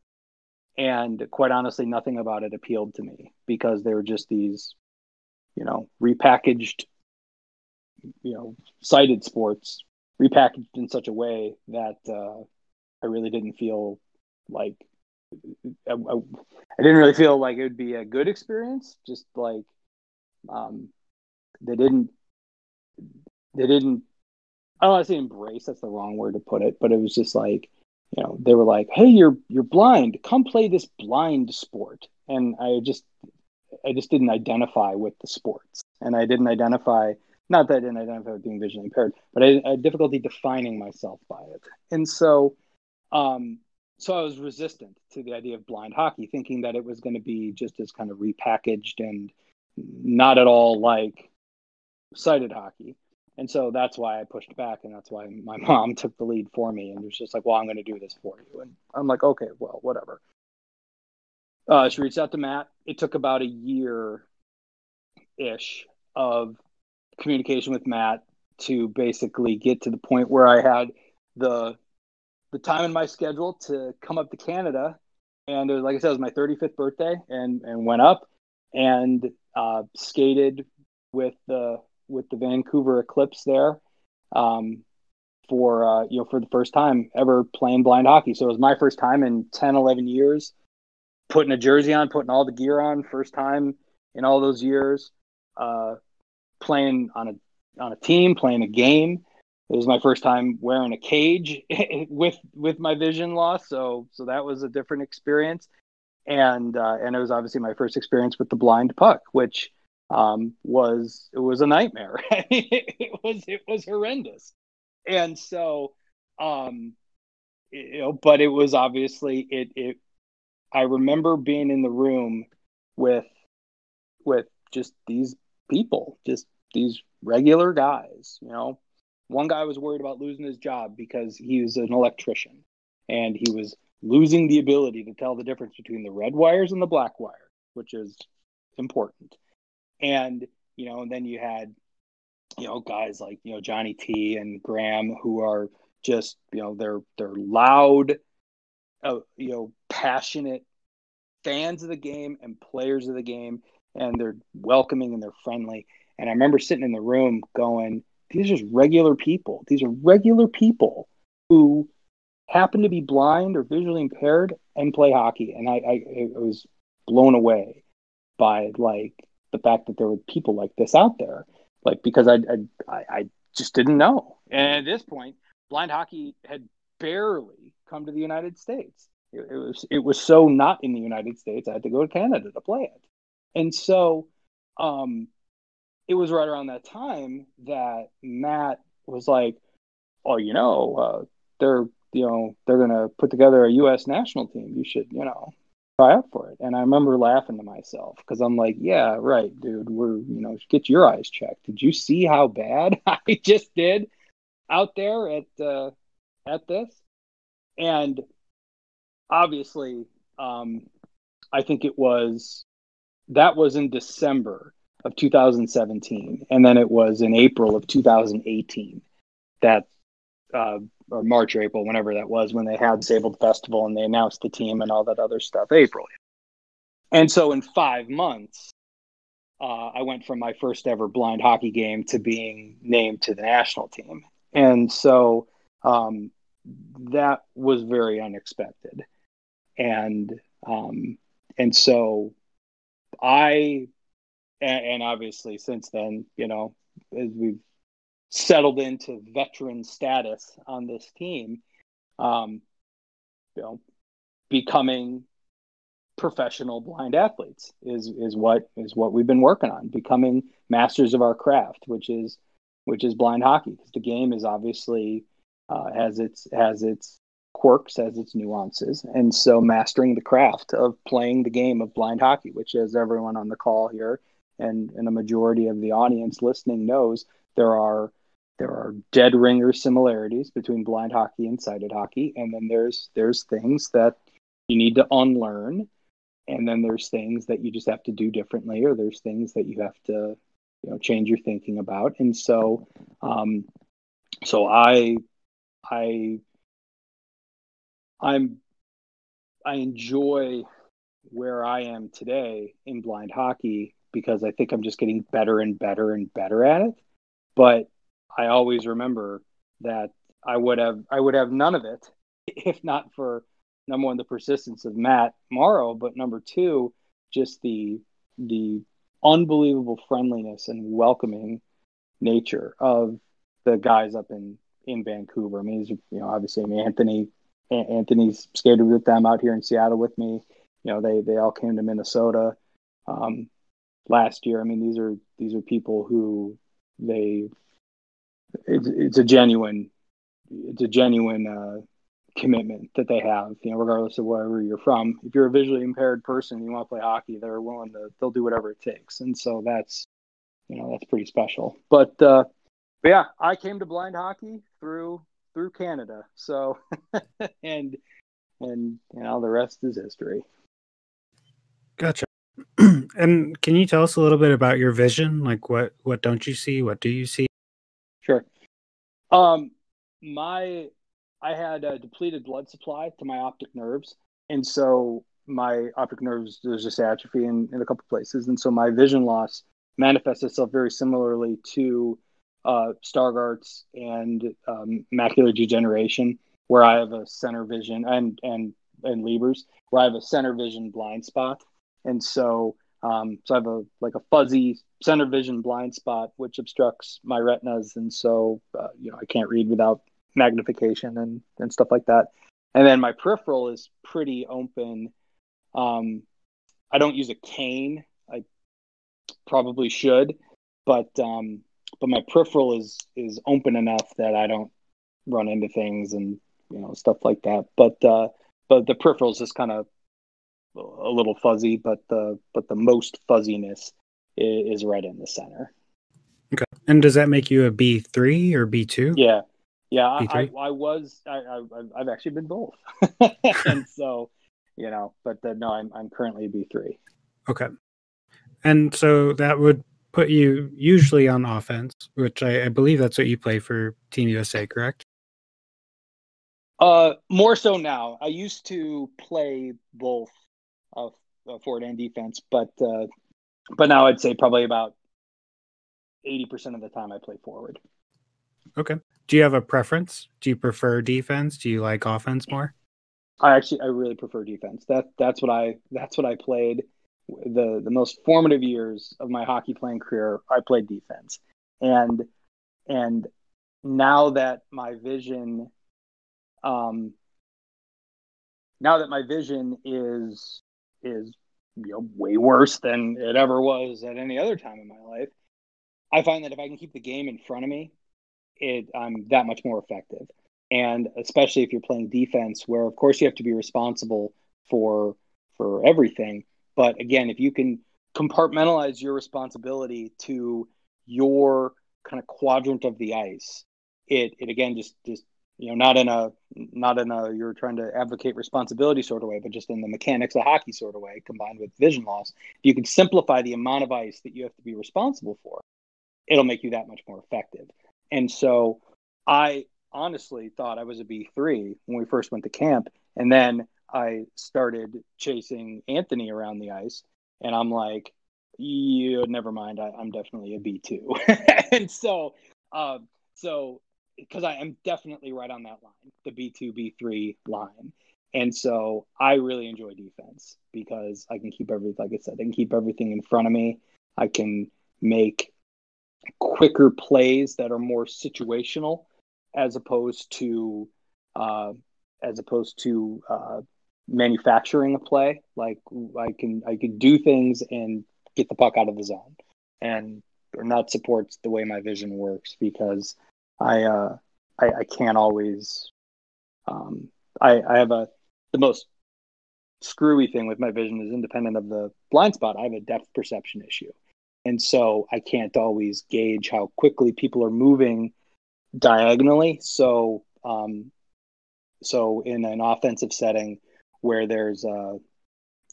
And quite honestly, nothing about it appealed to me because they were just these, you know, repackaged, you know, sighted sports repackaged in such a way that uh, I really didn't feel like I, I, didn't really feel like it would be a good experience. Just like um, they didn't they didn't I don't want to say embrace. That's the wrong word to put it, but it was just like you know they were like, "Hey, you're you're blind. Come play this blind sport." And I just I just didn't identify with the sports, and I didn't identify not that I didn't identify with being visually impaired, but I, I had difficulty defining myself by it. And so, um, so I was resistant to the idea of blind hockey, thinking that it was going to be just as kind of repackaged and not at all like sighted hockey. And so that's why I pushed back, and that's why my mom took the lead for me and was just like, "Well, I'm going to do this for you." And I'm like, "Okay, well, whatever." Uh, she reached out to Matt. It took about a year ish of communication with Matt to basically get to the point where I had the the time in my schedule to come up to Canada. And it was, like I said, it was my 35th birthday, and and went up and uh, skated with the with the Vancouver Eclipse there um, for uh, you know for the first time ever playing blind hockey. So it was my first time in 10, 11 years putting a jersey on, putting all the gear on, first time in all those years. Uh, playing on a on a team, playing a game. It was my first time wearing a cage with with my vision loss, so so that was a different experience, and uh, and it was obviously my first experience with the blind puck, which um, was it was a nightmare. it was it was horrendous, and so um, you know, but it was obviously it it. I remember being in the room with with just these people, just these regular guys, you know. One guy was worried about losing his job because he was an electrician and he was losing the ability to tell the difference between the red wires and the black wire, which is important. And, you know, and then you had, you know, guys like, you know, Johnny T and Graham who are just, you know, they're they're loud, uh, you know, passionate fans of the game and players of the game and they're welcoming and they're friendly. And I remember sitting in the room going, these are just regular people. These are regular people who happen to be blind or visually impaired and play hockey. And I, I, I was blown away by like the fact that there were people like this out there. Like because I, I, I just didn't know. And at this point, blind hockey had barely come to the United States. It, it was it was so not in the United States. I had to go to Canada to play it. And so um, it was right around that time that Matt was like, "Oh, you know, uh, they're you know they're gonna put together a U.S. national team. You should you know try out for it." And I remember laughing to myself because I'm like, "Yeah, right, dude. We're you know get your eyes checked. Did you see how bad I just did out there at uh, at this?" And obviously, um, I think it was that was in December of 2017, and then it was in April of 2018 that, uh, or March or April, whenever that was, when they had Disabled Festival and they announced the team and all that other stuff. April, and so in five months, uh, I went from my first ever blind hockey game to being named to the national team, and so um, that was very unexpected, and um, and so I and, and obviously since then, you know, as we've settled into veteran status on this team, um, you know, becoming professional blind athletes is is what is what we've been working on becoming masters of our craft which is which is blind hockey because the game is obviously uh, has its has its quirks has its nuances. And so mastering the craft of playing the game of blind hockey, which as everyone on the call here and, and a majority of the audience listening knows, there are there are dead ringer similarities between blind hockey and sighted hockey. And then there's there's things that you need to unlearn. And then there's things that you just have to do differently, or there's things that you have to you know change your thinking about. And so um, so I I I'm I enjoy where I am today in blind hockey because I think I'm just getting better and better and better at it. But I always remember that I would have I would have none of it if not for number one the persistence of Matt Morrow, but number two just the the unbelievable friendliness and welcoming nature of the guys up in in Vancouver. I mean, he's, you know, obviously, I mean, Anthony Anthony's skated with them out here in Seattle with me. You know, they they all came to Minnesota um, last year. I mean, these are these are people who they it's, it's a genuine it's a genuine uh, commitment that they have. You know, regardless of wherever you're from, if you're a visually impaired person and you want to play hockey, they're willing to they'll do whatever it takes. And so that's you know that's pretty special. But uh, but yeah, I came to blind hockey through through Canada. So and and you know the rest is history.
Gotcha. and can you tell us a little bit about your vision? Like what what don't you see? What do you see?
Sure. Um my I had a depleted blood supply to my optic nerves, and so my optic nerves there's just atrophy in, in a couple places, and so my vision loss manifests itself very similarly to uh, Stargardt's and um, macular degeneration, where I have a center vision and and and Leber's, where I have a center vision blind spot, and so um, so I have a like a fuzzy center vision blind spot which obstructs my retinas, and so uh, you know I can't read without magnification and and stuff like that. And then my peripheral is pretty open. Um, I don't use a cane. I probably should, but um, but my peripheral is is open enough that I don't run into things and you know stuff like that. But uh, but the peripheral is just kind of a little fuzzy, but the but the most fuzziness is, is right in the center.
Okay. And does that make you a B three or B two?
Yeah, yeah. I, I, I, was. I, I I've actually been both, and so you know, but uh, no, I'm I'm currently a B three.
Okay. And so that would put you usually on offense, which I, I believe that's what you play for Team USA, correct?
Uh, more so now. I used to play both uh, forward and defense, but uh, but now I'd say probably about eighty percent of the time I play forward.
Okay. Do you have a preference? Do you prefer defense? Do you like offense more?
I actually I really prefer defense. That that's what I that's what I played the the most formative years of my hockey playing career, I played defense, and and now that my vision, um, now that my vision is is you know way worse than it ever was at any other time in my life, I find that if I can keep the game in front of me, it I'm that much more effective. And especially if you're playing defense, where of course you have to be responsible for for everything, but again, if you can compartmentalize your responsibility to your kind of quadrant of the ice, it it again just just you know not in a not in a you're trying to advocate responsibility sort of way, but just in the mechanics of hockey sort of way, combined with vision loss. If you can simplify the amount of ice that you have to be responsible for, it'll make you that much more effective. And so I honestly thought I was a B three when we first went to camp, and then I started chasing Anthony around the ice, and I'm like, "You never mind. I, am definitely a B two. and so, um, so because I am definitely right on that line, the B two B three line. And so I really enjoy defense because I can keep everything, like I said, I can keep everything in front of me. I can make quicker plays that are more situational as opposed to uh, as opposed to uh, manufacturing a play. Like I can I can do things and get the puck out of the zone, and and that supports the way my vision works because I uh I, I can't always um I I have a the most screwy thing with my vision is independent of the blind spot. I have a depth perception issue. And so I can't always gauge how quickly people are moving diagonally. So um so in an offensive setting, where there's a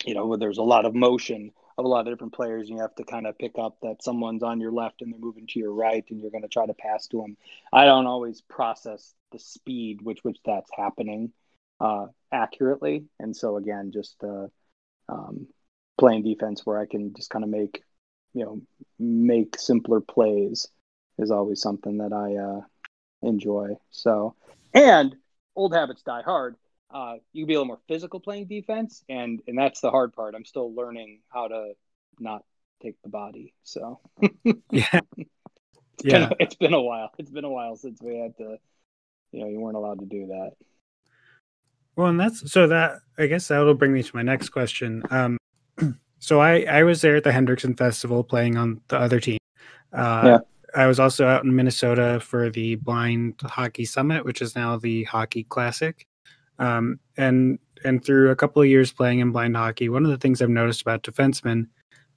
you know where there's a lot of motion of a lot of different players. And you have to kind of pick up that someone's on your left and they're moving to your right, and you're going to try to pass to them. I don't always process the speed which which that's happening uh, accurately, and so again, just uh, um, playing defense where I can just kind of make you know make simpler plays is always something that I uh, enjoy. So, and old habits die hard. Uh, you can be a little more physical playing defense, and and that's the hard part. I'm still learning how to not take the body. So,
Yeah.
it's
Yeah.
been, it's been a while. It's been a while since we had to, you know, you weren't allowed to do that.
Well, and that's so that I guess that'll bring me to my next question. Um, so I I was there at the Hendrickson Festival playing on the other team. Uh,
Yeah.
I was also out in Minnesota for the Blind Hockey Summit, which is now the Hockey Classic. Um, and and through a couple of years playing in blind hockey, one of the things I've noticed about defensemen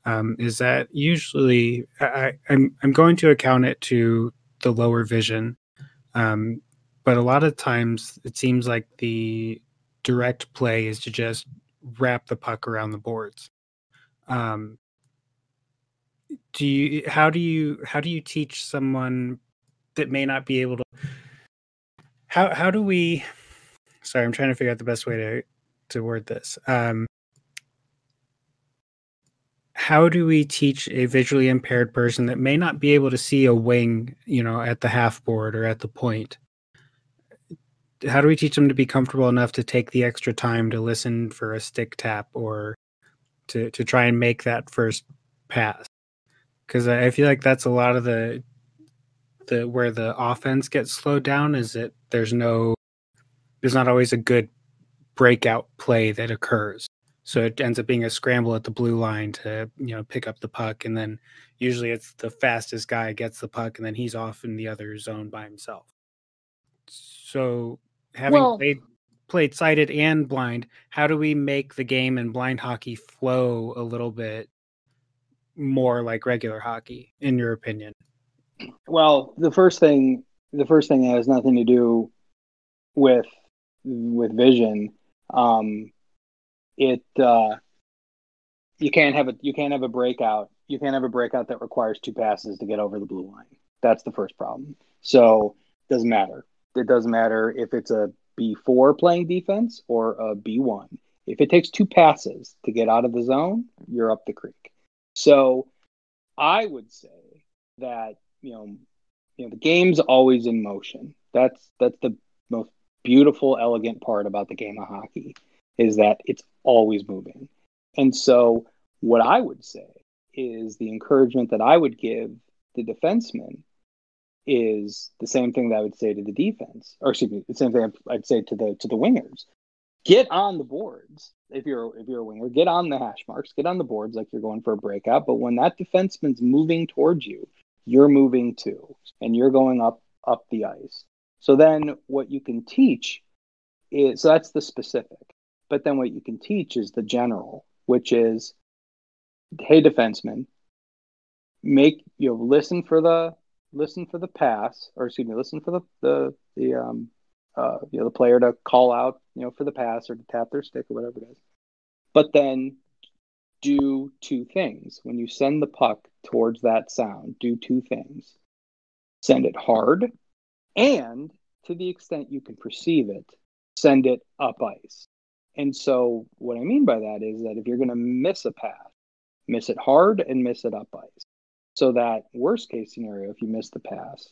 um, is that usually I, I- I'm I'm going to account it to the lower vision, um, but a lot of times it seems like the direct play is to just wrap the puck around the boards. Um, do you how do you how do you teach someone that may not be able to how how do we sorry i'm trying to figure out the best way to to word this. Um how do we teach a visually impaired person that may not be able to see a wing you know at the half board or at the point? How do we teach them to be comfortable enough to take the extra time to listen for a stick tap or to to try and make that first pass? Because I I feel like that's a lot of the the where the offense gets slowed down is that there's no there's not always a good breakout play that occurs. So it ends up being a scramble at the blue line to you know pick up the puck, and then usually it's the fastest guy gets the puck, and then he's off in the other zone by himself. So having
Well-
played played sighted and blind, how do we make the game in blind hockey flow a little bit more like regular hockey, in your opinion?
Well, the first thing, the first thing has nothing to do with with vision. Um, it uh, you can't have a you can't have a breakout. You can't have a breakout that requires two passes to get over the blue line. That's the first problem. So it doesn't matter. It doesn't matter if it's a B four playing defense or a B one. If it takes two passes to get out of the zone, you're up the creek. So I would say that you know, you know, the game's always in motion. That's that's the beautiful, elegant part about the game of hockey is that it's always moving. And so, what I would say is the encouragement that I would give the defenseman is the same thing that I would say to the defense, or excuse me, the same thing I'd say to the to the wingers. Get on the boards if you're if you're a winger. Get on the hash marks. Get on the boards like you're going for a breakout. But when that defenseman's moving towards you, you're moving too, and you're going up up the ice. So then, what you can teach is so that's the specific. But then, what you can teach is the general, which is, hey, defenseman, make you know, listen for the listen for the pass, or excuse me, listen for the the the um uh you know the player to call out you know for the pass or to tap their stick or whatever it is. But then do two things when you send the puck towards that sound. Do two things: send it hard, and to the extent you can perceive it, send it up ice. And so, what I mean by that is that if you're going to miss a pass, miss it hard and miss it up ice. So that worst case scenario, if you miss the pass,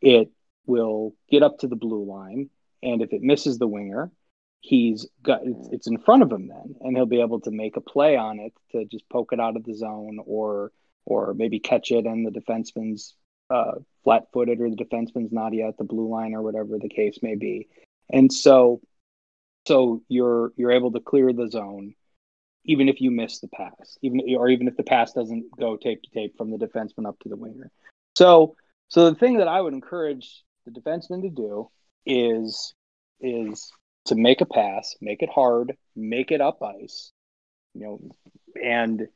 it will get up to the blue line, and if it misses the winger, he's got it's, mm. it's in front of him then, and he'll be able to make a play on it to just poke it out of the zone, or or maybe catch it and the defenseman's uh, flat-footed, or the defenseman's not yet at the blue line, or whatever the case may be. And so, so you're you're able to clear the zone even if you miss the pass, even or even if the pass doesn't go tape to tape from the defenseman up to the winger. So, so the thing that I would encourage the defenseman to do is is to make a pass, make it hard, make it up ice, you know, and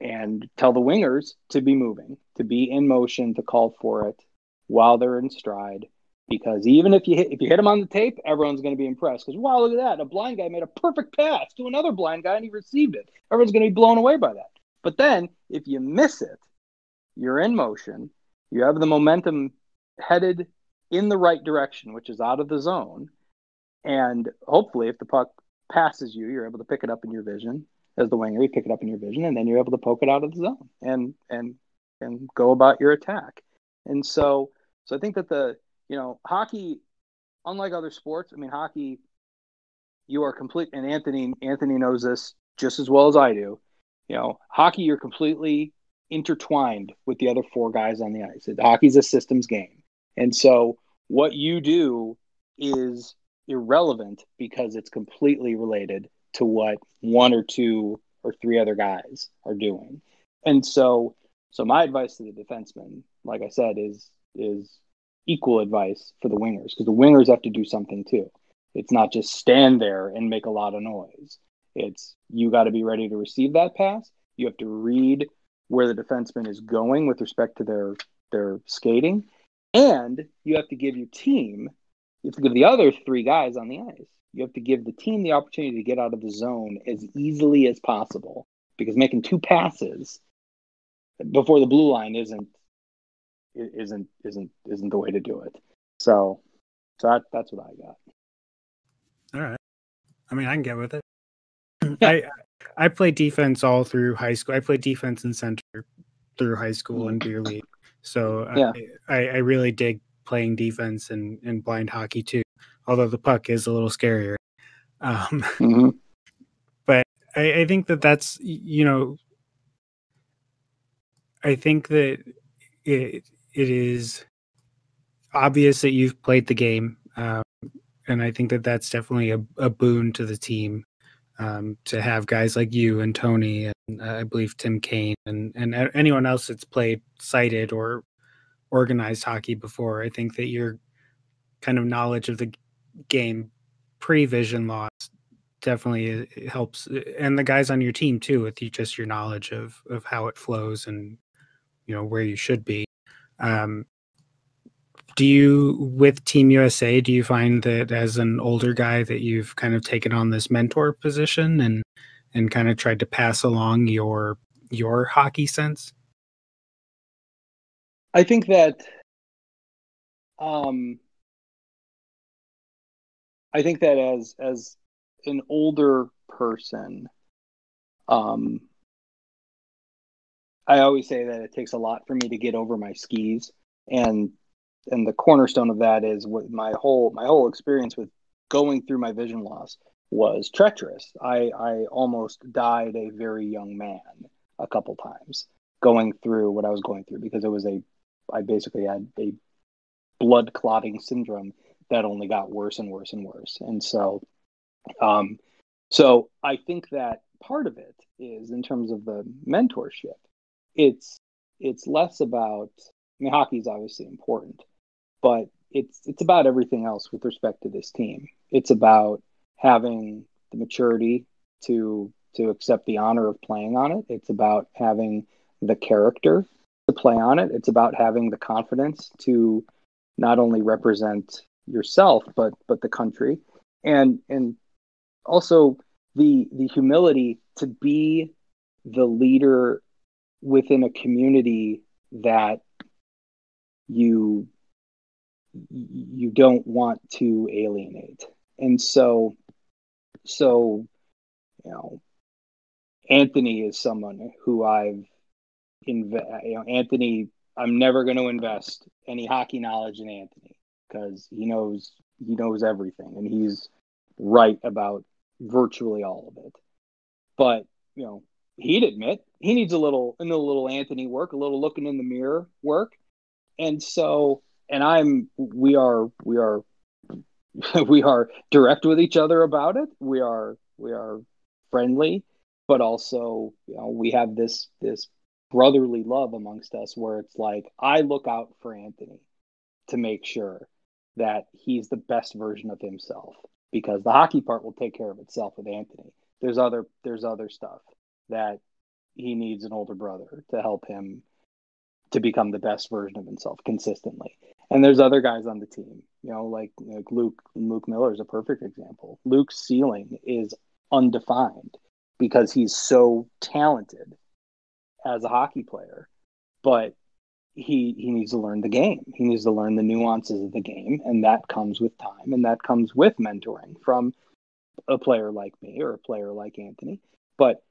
and tell the wingers to be moving, to be in motion, to call for it while they're in stride. Because even if you hit if you hit them on the tape, everyone's going to be impressed. Because wow, look at that! A blind guy made a perfect pass to another blind guy, and he received it. Everyone's going to be blown away by that. But then if you miss it, you're in motion, you have the momentum headed in the right direction, which is out of the zone. And hopefully, if the puck passes you, you're able to pick it up in your vision as the winger. You pick it up in your vision, and then you're able to poke it out of the zone and and and go about your attack. And so, so I think that the you know hockey, unlike other sports, I mean hockey, you are complete. And Anthony Anthony knows this just as well as I do. You know, hockey, you're completely intertwined with the other four guys on the ice. Hockey's a systems game. And so what you do is irrelevant because it's completely related to what one or two or three other guys are doing. And so so my advice to the defensemen, like I said, is is equal advice for the wingers because the wingers have to do something too. It's not just stand there and make a lot of noise. It's you got to be ready to receive that pass. You have to read where the defenseman is going with respect to their their skating, and you have to give your team, you have to give the other three guys on the ice, you have to give the team the opportunity to get out of the zone as easily as possible because making two passes before the blue line isn't isn't isn't isn't the way to do it. So, so that, that's what I got.
All right. I mean, I can get with it. I I played defense all through high school. I played defense and center through high school and beer league. So uh,
yeah.
I, I really dig playing defense and, and blind hockey too. Although the puck is a little scarier. Um,
mm-hmm.
But I, I think that that's you know I think that it it is obvious that you've played the game, um, and I think that that's definitely a, a boon to the team um, to have guys like you and Tony and uh, I believe Tim Kane and and anyone else that's played sighted or organized hockey before. I think that your kind of knowledge of the game pre vision loss definitely uh, helps, uh, and the guys on your team too, with you, just your knowledge of of how it flows and you know where you should be. Um, do you with team usa do you find that as an older guy that you've kind of taken on this mentor position and and kind of tried to pass along your your hockey sense
i think that um i think that as as an older person um i always say that it takes a lot for me to get over my skis and and the cornerstone of that is what my whole my whole experience with going through my vision loss was treacherous. I I almost died a very young man a couple times going through what I was going through because it was a I basically had a blood clotting syndrome that only got worse and worse and worse. And so um so I think that part of it is in terms of the mentorship. It's it's less about I mean hockey is obviously important, but it's it's about everything else with respect to this team. It's about having the maturity to to accept the honor of playing on it. It's about having the character to play on it. It's about having the confidence to not only represent yourself but but the country and and also the the humility to be the leader within a community that you you don't want to alienate. And so, so, you know, Anthony is someone who I've, inv- you know, Anthony, I'm never going to invest any hockey knowledge in Anthony because he knows, he knows everything and he's right about virtually all of it. But, you know, he'd admit he needs a little, a little Anthony work, a little looking in the mirror work. And so, and I'm we are we are we are direct with each other about it. We are we are friendly, but also you know we have this this brotherly love amongst us where it's like I look out for Anthony to make sure that he's the best version of himself because the hockey part will take care of itself with Anthony. There's other there's other stuff that he needs an older brother to help him to become the best version of himself consistently. And there's other guys on the team, you know, like, like Luke. Luke Miller is a perfect example. Luke's ceiling is undefined because he's so talented, as a hockey player, but he he needs to learn the game. He needs to learn the nuances of the game, and that comes with time, and that comes with mentoring from a player like me or a player like Anthony. But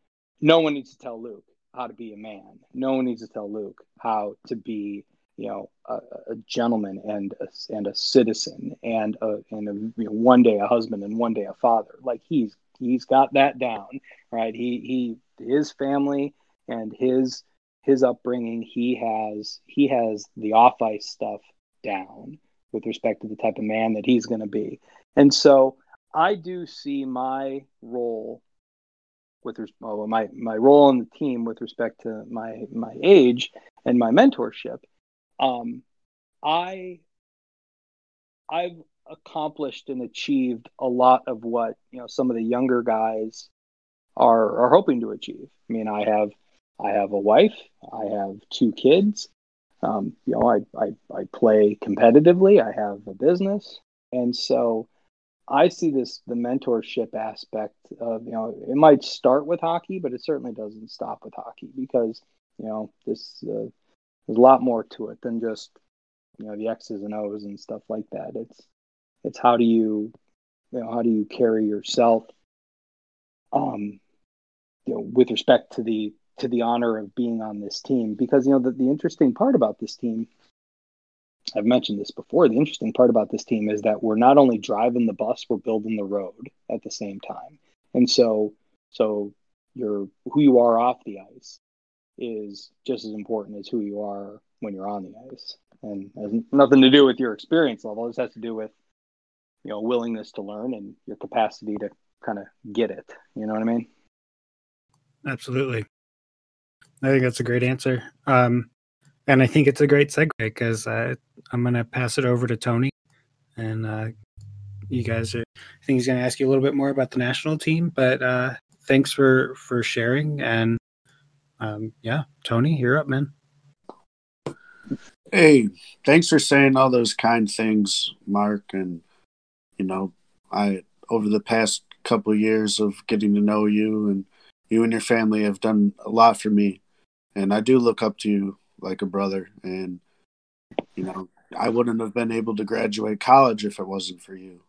no one needs to tell Luke how to be a man. No one needs to tell Luke how to be, you know, a, a gentleman and a, and a citizen and a, and a, you know, one day a husband and one day a father. Like he's he's got that down, right? He he his family and his his upbringing. He has he has the off ice stuff down with respect to the type of man that he's going to be, and so I do see my role with well, my my role in the team with respect to my my age and my mentorship. Um, I I've accomplished and achieved a lot of what you know some of the younger guys are are hoping to achieve. I mean, I have I have a wife, I have two kids. Um, you know, I, I I play competitively. I have a business, and so I see this the mentorship aspect of you know it might start with hockey, but it certainly doesn't stop with hockey because you know this uh, there's a lot more to it than just you know the X's and O's and stuff like that. It's it's how do you you know how do you carry yourself um you know with respect to the to the honor of being on this team because you know the, the interesting part about this team I've mentioned this before. The interesting part about this team is that we're not only driving the bus, we're building the road at the same time. And so, so your who you are off the ice is just as important as who you are when you're on the ice, and has nothing to do with your experience level. This has to do with you know willingness to learn and your capacity to kind of get it. You know what I mean?
Absolutely. I think that's a great answer. Um, and I think it's a great segue because uh, I'm going to pass it over to Tony. And uh, you guys are, I think he's going to ask you a little bit more about the national team. But uh, thanks for, for sharing. And um, yeah, Tony, you're up, man.
Hey, thanks for saying all those kind things, Mark. And, you know, I, over the past couple of years of getting to know you and you and your family have done a lot for me. And I do look up to you like a brother. And, you know, I wouldn't have been able to graduate college if it wasn't for you.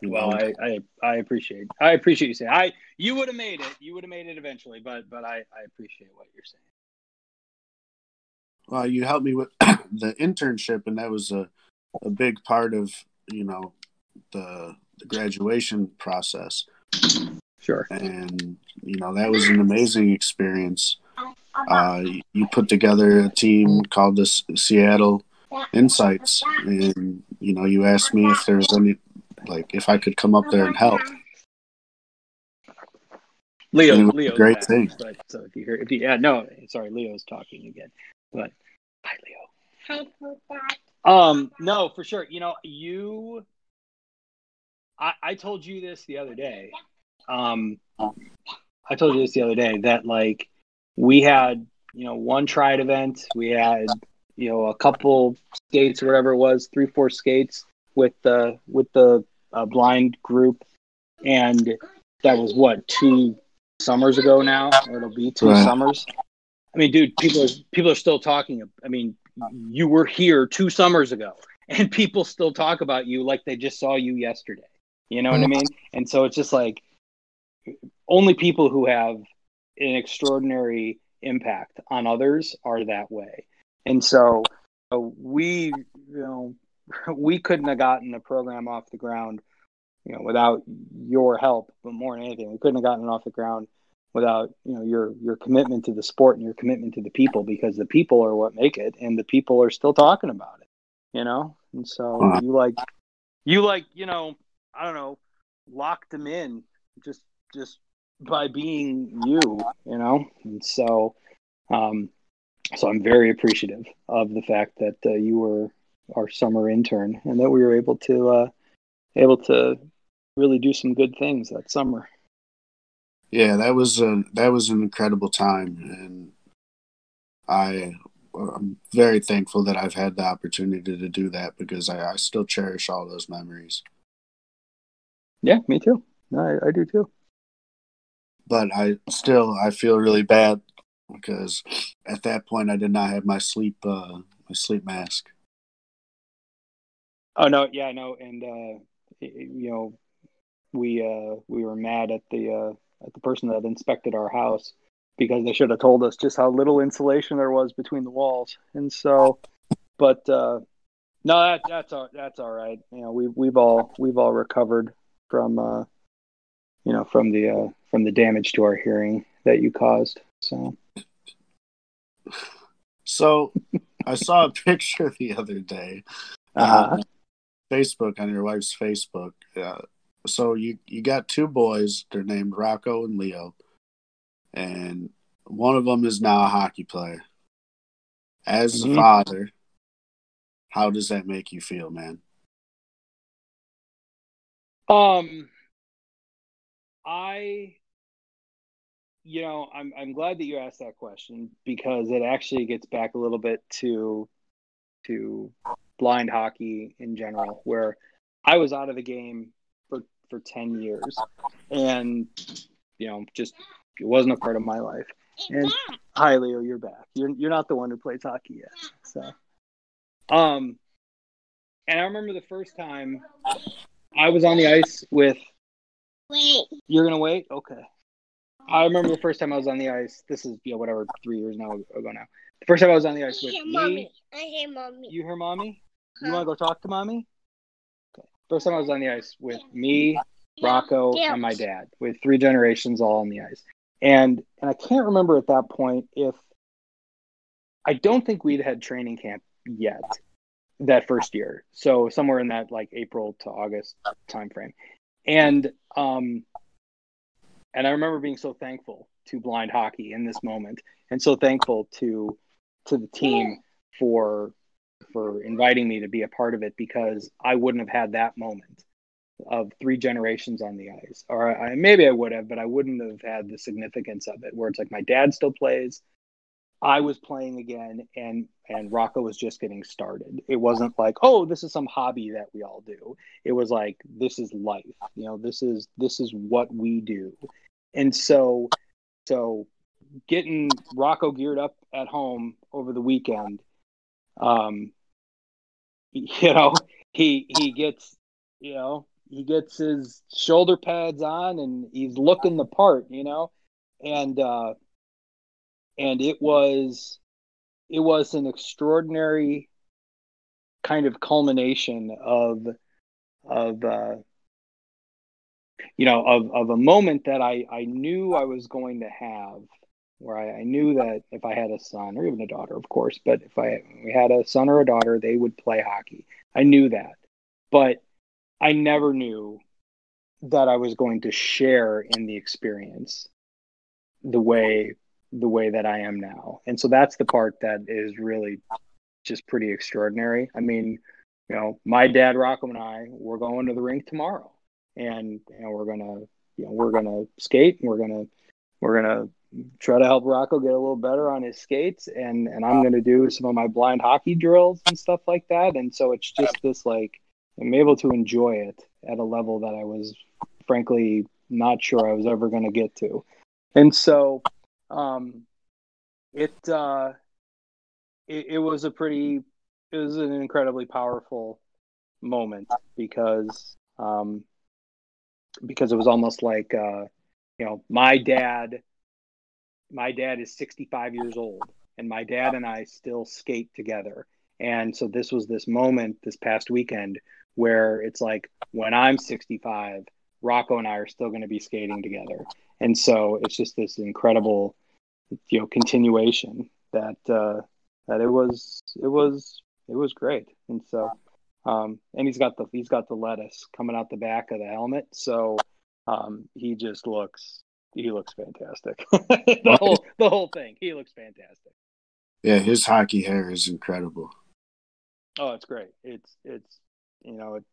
you well, I, I, I appreciate I appreciate you saying I you would have made it you would have made it eventually but but I, I appreciate what you're saying.
Well, you helped me with the internship, and that was a a big part of you know the the graduation process.
Sure.
And you know that was an amazing experience. Uh, you put together a team called the Seattle Insights, and you know, you asked me if there's any, like, if I could come up there and help.
Leo, Leo,
great back, thing.
But so if you hear, if you, yeah, no, sorry, Leo's talking again. But hi, Leo. Hi, Um, no, for sure. You know, you. I, I told you this the other day. Um, I told you this the other day that like we had you know one tride event. We had you know a couple skates or whatever it was three four skates with the with the uh, blind group. And that was what two summers ago now? Or it'll be two right. summers? I mean dude people are people are still talking i mean you were here two summers ago and people still talk about you like they just saw you yesterday. You know what i mean? And so it's just like only people who have an extraordinary impact on others are that way. And so uh, we, you know, we couldn't have gotten the program off the ground, you know, without your help. But more than anything, we couldn't have gotten it off the ground without you know your your commitment to the sport and your commitment to the people because the people are what make it and the people are still talking about it you know and so you like you like you know i don't know locked them in just just by being you, you know? And so, um, so I'm very appreciative of the fact that uh, you were our summer intern and that we were able to, uh, able to really do some good things that summer.
Yeah, that was a, that was an incredible time. And I, I'm very thankful that I've had the opportunity to do that because I, I still cherish all those memories.
Yeah, me too. I, I do too.
But I still I feel really bad because at that point I did not have my sleep uh, my sleep mask.
Oh no, yeah, no, and uh, you know, we uh, we were mad at the uh, at the person that inspected our house because they should have told us just how little insulation there was between the walls, and so, but uh, no, that, that's all, that's all right. You know, we we've all we've all recovered from uh, you know from the uh, from the damage to our hearing that you caused. So,
so I saw a picture the other day,
uh-huh.
uh, Facebook on your wife's Facebook. Uh, so you you got two boys. They're named Rocco and Leo, and one of them is now a hockey player. As
Mhm.
a father, how does that make you feel, man?
Um, I, you know, I'm I'm glad that you asked that question because it actually gets back a little bit to to blind hockey in general, where I was out of the game for for ten years, and you know, just it wasn't a part of my life. And hi, Leo, you're back. You're you're not the one who plays hockey yet, so. Um, and I remember the first time I was on the ice with
Wait.
you're gonna wait? Okay. I remember the first time I was on the ice. This is you know whatever three years now ago now. The first time I was on the ice with me.
mommy. I hear mommy.
You hear mommy? You want to go talk to mommy? Okay. First time I was on the ice with me, Rocco,
Yeah.
and my dad, with three generations all on the ice. And and I can't remember at that point if I don't think we'd had training camp yet that first year. So somewhere in that like April to August timeframe. And um and I remember being so thankful to blind hockey in this moment and so thankful to to the team for for inviting me to be a part of it because I wouldn't have had that moment of three generations on the ice. Or I, maybe I would have, but I wouldn't have had the significance of it where it's like my dad still plays. I was playing again and and Rocco was just getting started. It wasn't like, oh, this is some hobby that we all do. It was like this is life. You know, this is this is what we do. And so so getting Rocco geared up at home over the weekend um you know he he gets you know he gets his shoulder pads on and he's looking the part you know and uh and it was it was an extraordinary kind of culmination of of uh you know of of a moment that I I knew I was going to have where I, I knew that if I had a son or even a daughter, of course, but if I we had a son or a daughter, they would play hockey. I knew that, but I never knew that I was going to share in the experience the way the way that I am now. And so that's the part that is really just pretty extraordinary. I mean, you know, my dad Rocco and I we're going to the rink tomorrow and and we're gonna you know we're gonna skate and we're gonna we're gonna try to help Rocco get a little better on his skates and and I'm to do some of my blind hockey drills and stuff like that and so it's just this like I'm able to enjoy it at a level that I was frankly not sure I was ever to get to. And so um it uh it, it was a pretty it was an incredibly powerful moment because um because it was almost like uh you know my dad my dad is 65 years old and my dad and I still skate together. And so this was this moment this past weekend where it's like when I'm 65, Rocco and I are still going to be skating together. And so it's just this incredible you know continuation that uh that it was it was it was great. And so um and he's got the he's got the lettuce coming out the back of the helmet. So um he just looks he looks fantastic. the whole the whole thing. He looks fantastic.
Yeah, his hockey hair is incredible.
Oh, it's great. It's it's you know, it,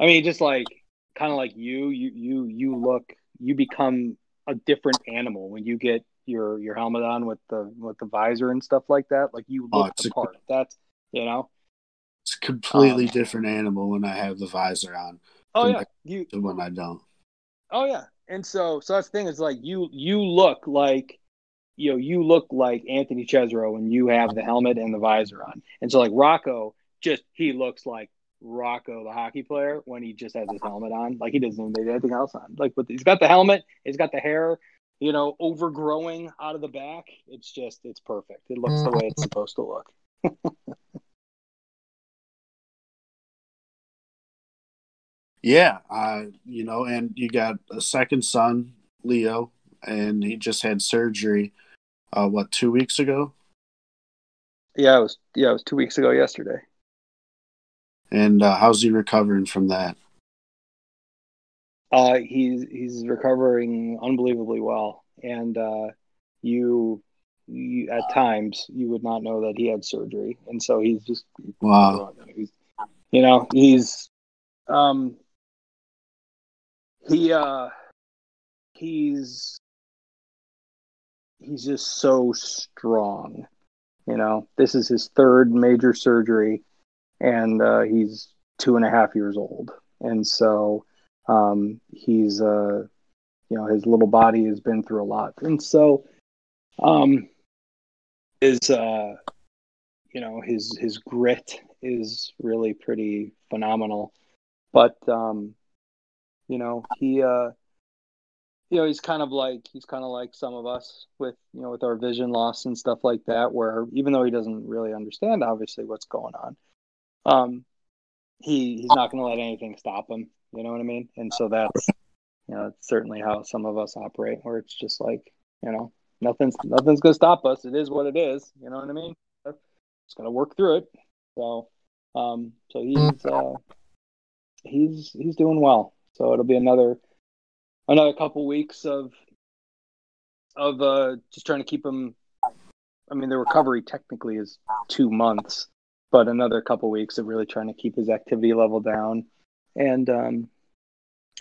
I mean, just like kind of like you, you you you look, you become a different animal when you get your your helmet on with the with the visor and stuff like that. Like you
Oh,
look
it's
the
a-
part. That's you know.
It's a completely
Um,
different animal when I have the visor on
Oh yeah, you.
when I don't.
Oh yeah, and so so that's the thing is like you you look like you know you look like Anthony Chesro when you have the helmet and the visor on, and so like Rocco just he looks like Rocco the hockey player when he just has his helmet on, like he doesn't even have anything else on. Like with he's got the helmet, he's got the hair, you know, overgrowing out of the back. It's just it's perfect. It looks the way it's supposed to look.
Yeah, uh, you know, and you got a second son, Leo, and he just had surgery. Uh, what two weeks ago?
Yeah, it was yeah, it was two weeks ago yesterday.
And uh, how's he recovering from that?
Uh, he's he's recovering unbelievably well, and uh, you, you at times you would not know that he had surgery, and so he's just
Wow.
He's, you know, he's um he uh he's he's just so strong. You know, this is his third major surgery, and uh, he's two and a half years old, and so um, he's uh, you know his little body has been through a lot, and so um, his uh, you know his his grit is really pretty phenomenal, but um, you know he uh, you know he's kind of like he's kind of like some of us with you know with our vision loss and stuff like that where even though he doesn't really understand obviously what's going on um he he's not going to let anything stop him you know what i mean? And so that's you know it's certainly how some of us operate where it's just like you know nothing's nothing's going to stop us. It is what it is you know what i mean? Just going to work through it. So um so he's uh he's he's doing well. So it'll be another another couple weeks of of uh just trying to keep him I mean the recovery technically is 2 months but another couple weeks of really trying to keep his activity level down. And um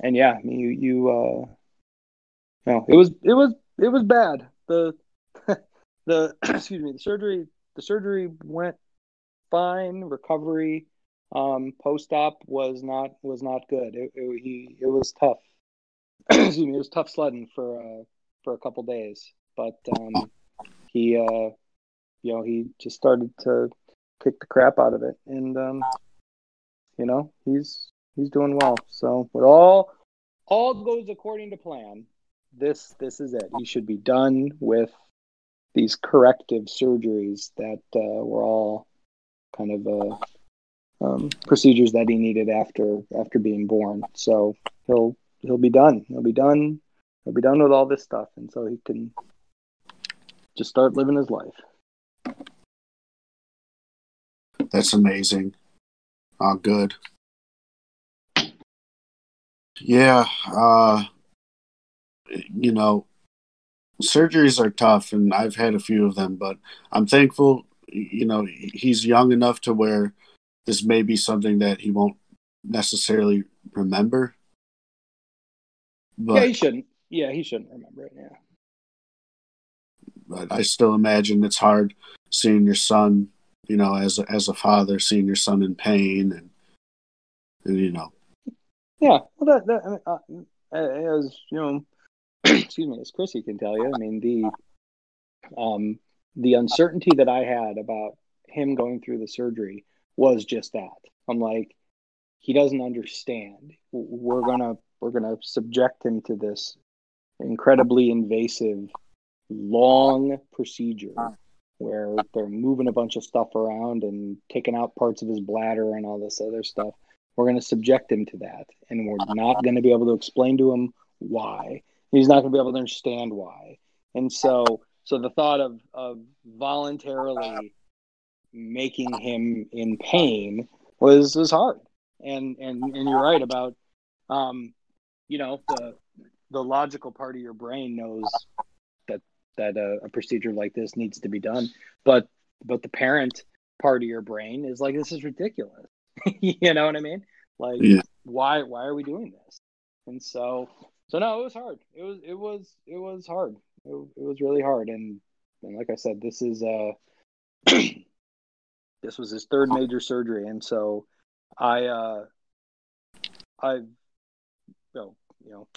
and yeah I mean you you uh know it was it was it was bad. The the excuse me the surgery the surgery went fine. Recovery um post op was not was not good. It, it he it was tough. Excuse me, it was tough sledding for uh, for a couple days, but um, he uh, you know he just started to kick the crap out of it, and um, you know he's he's doing well. So with all all goes according to plan, this this is it. He should be done with these corrective surgeries that uh, were all kind of uh, um, procedures that he needed after after being born. So he'll he'll be done. He'll be done. He'll be done with all this stuff, and so he can just start living his life.
That's amazing. Oh, good. Yeah, uh, you know, surgeries are tough, and I've had a few of them, but I'm thankful, you know, he's young enough to where this may be something that he won't necessarily remember. But,
yeah, he shouldn't. Yeah, he shouldn't remember it. Yeah.
but I still imagine it's hard seeing your son, you know, as a, as a father, seeing your son in pain, and, and you know,
Yeah. Well, that, that I mean, uh, as you know, excuse me, as Chrissy can tell you, I mean the um the uncertainty that I had about him going through the surgery was just that. I'm like, he doesn't understand. We're gonna we're gonna subject him to this incredibly invasive, long procedure where they're moving a bunch of stuff around and taking out parts of his bladder and all this other stuff. We're going to subject him to that, and we're not going to be able to explain to him why. He's not going to be able to understand why. And so, so the thought of of voluntarily making him in pain was was hard. And and and you're right about, um, you know, the the logical part of your brain knows that a, a procedure like this needs to be done, but but the parent part of your brain is like this is ridiculous. you know what I mean? Like
Yeah.
why why are we doing this? And so so no, it was hard. It was it was it was hard. It, it was really hard. And and like I said, this is uh this was his third major surgery, and so I uh I you know, you know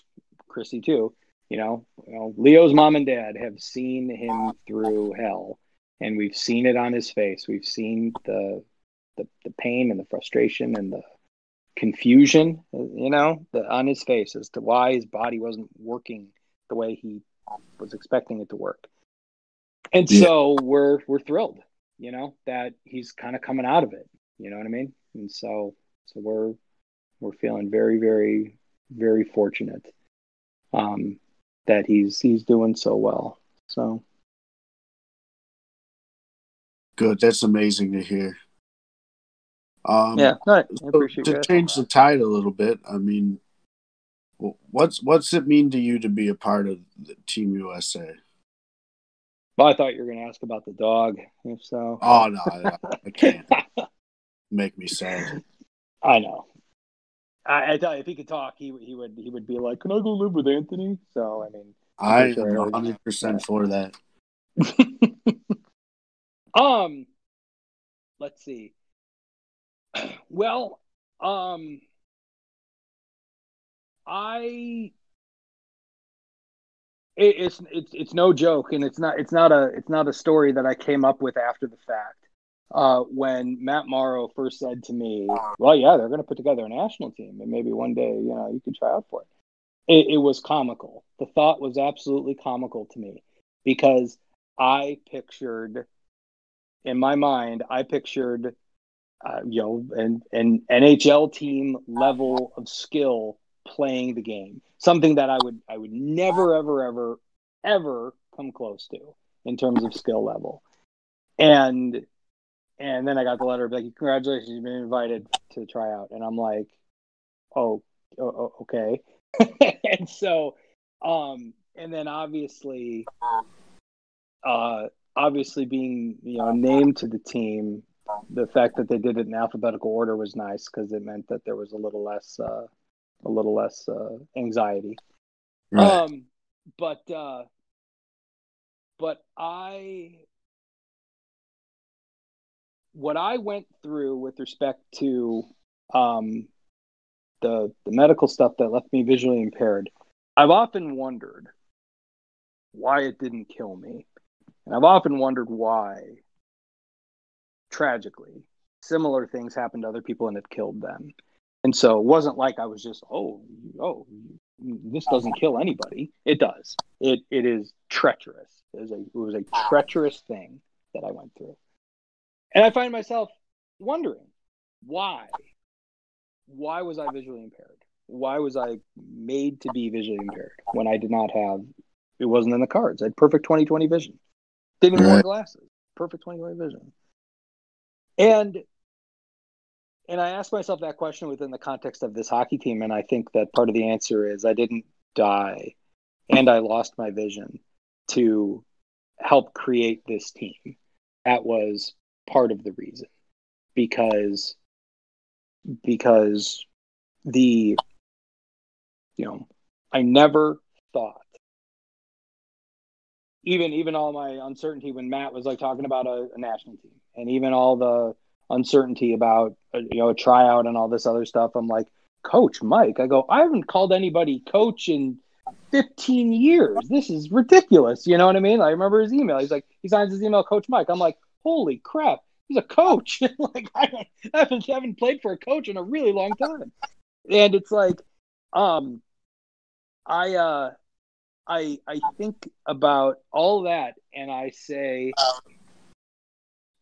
Chrissy too. You know, you know, Leo's mom and dad have seen him through hell, and we've seen it on his face. We've seen the the, the pain and the frustration and the confusion, you know, the, on his face as to why his body wasn't working the way he was expecting it to work. And
Yeah.
so we're we're thrilled, you know, that he's kind of coming out of it. You know what I mean? And so so we're we're feeling very very very fortunate um, that he's he's doing so well. So
Good. That's amazing to hear. Um,
yeah, no, I
so to change the tide a little bit, I mean, what's what's it mean to you to be a part of the Team USA?
Well, I thought you were going to ask about the dog. If so,
Oh no, I, I can't make me sad.
I know. I, I tell you, if he could talk, he he would he would be like, "Can I go live with Anthony?" So I mean,
I am
Sure.
one hundred percent for that.
um, let's see. Well, um, I it, it's it's it's no joke, and it's not it's not a it's not a story that I came up with after the fact. Uh, when Matt Morrow first said to me, "Well, yeah, they're going to put together a national team, and maybe one day, you know, you could try out for it." It, it was comical. The thought was absolutely comical to me because I pictured in my mind, I pictured uh, you know an an NHL team level of skill playing the game, something that I would I would never ever ever ever come close to in terms of skill level, and and then I got the letter like congratulations you've been invited to try out, and I'm like, oh, okay, and so um and then obviously uh obviously being you know named to the team the fact that they did it in alphabetical order was nice because it meant that there was a little less uh a little less uh anxiety.
Right.
um but uh but i what i went through with respect to um the the medical stuff that left me visually impaired i've often wondered why it didn't kill me. And i've often wondered why tragically similar things happened to other people and it killed them. And so it wasn't like i was just oh oh this doesn't kill anybody. It does. It it is treacherous. It, is a, it was a treacherous thing that i went through and i find myself wondering why. Why was i visually impaired? Why was i made to be visually impaired when i did not have it wasn't in the cards. I had perfect 2020 vision. Didn't even wear
Right.
glasses. Perfect 2020 vision. And and I asked myself that question within the context of this hockey team, and I think that part of the answer is I didn't die, and I lost my vision to help create this team. That was part of the reason, because because the you know I never thought even even all my uncertainty when Matt was like talking about a, a national team, and even all the uncertainty about uh, you know a tryout and all this other stuff. I'm like, Coach Mike. I go, I haven't called anybody coach in 15 years. This is ridiculous. You know what I mean? I remember his email. He's like, he signs his email, Coach Mike. I'm like, holy crap, he's a coach. like I, haven't, haven't played for a coach in a really long time. And it's like, um, I uh, I I think about all that, and I say,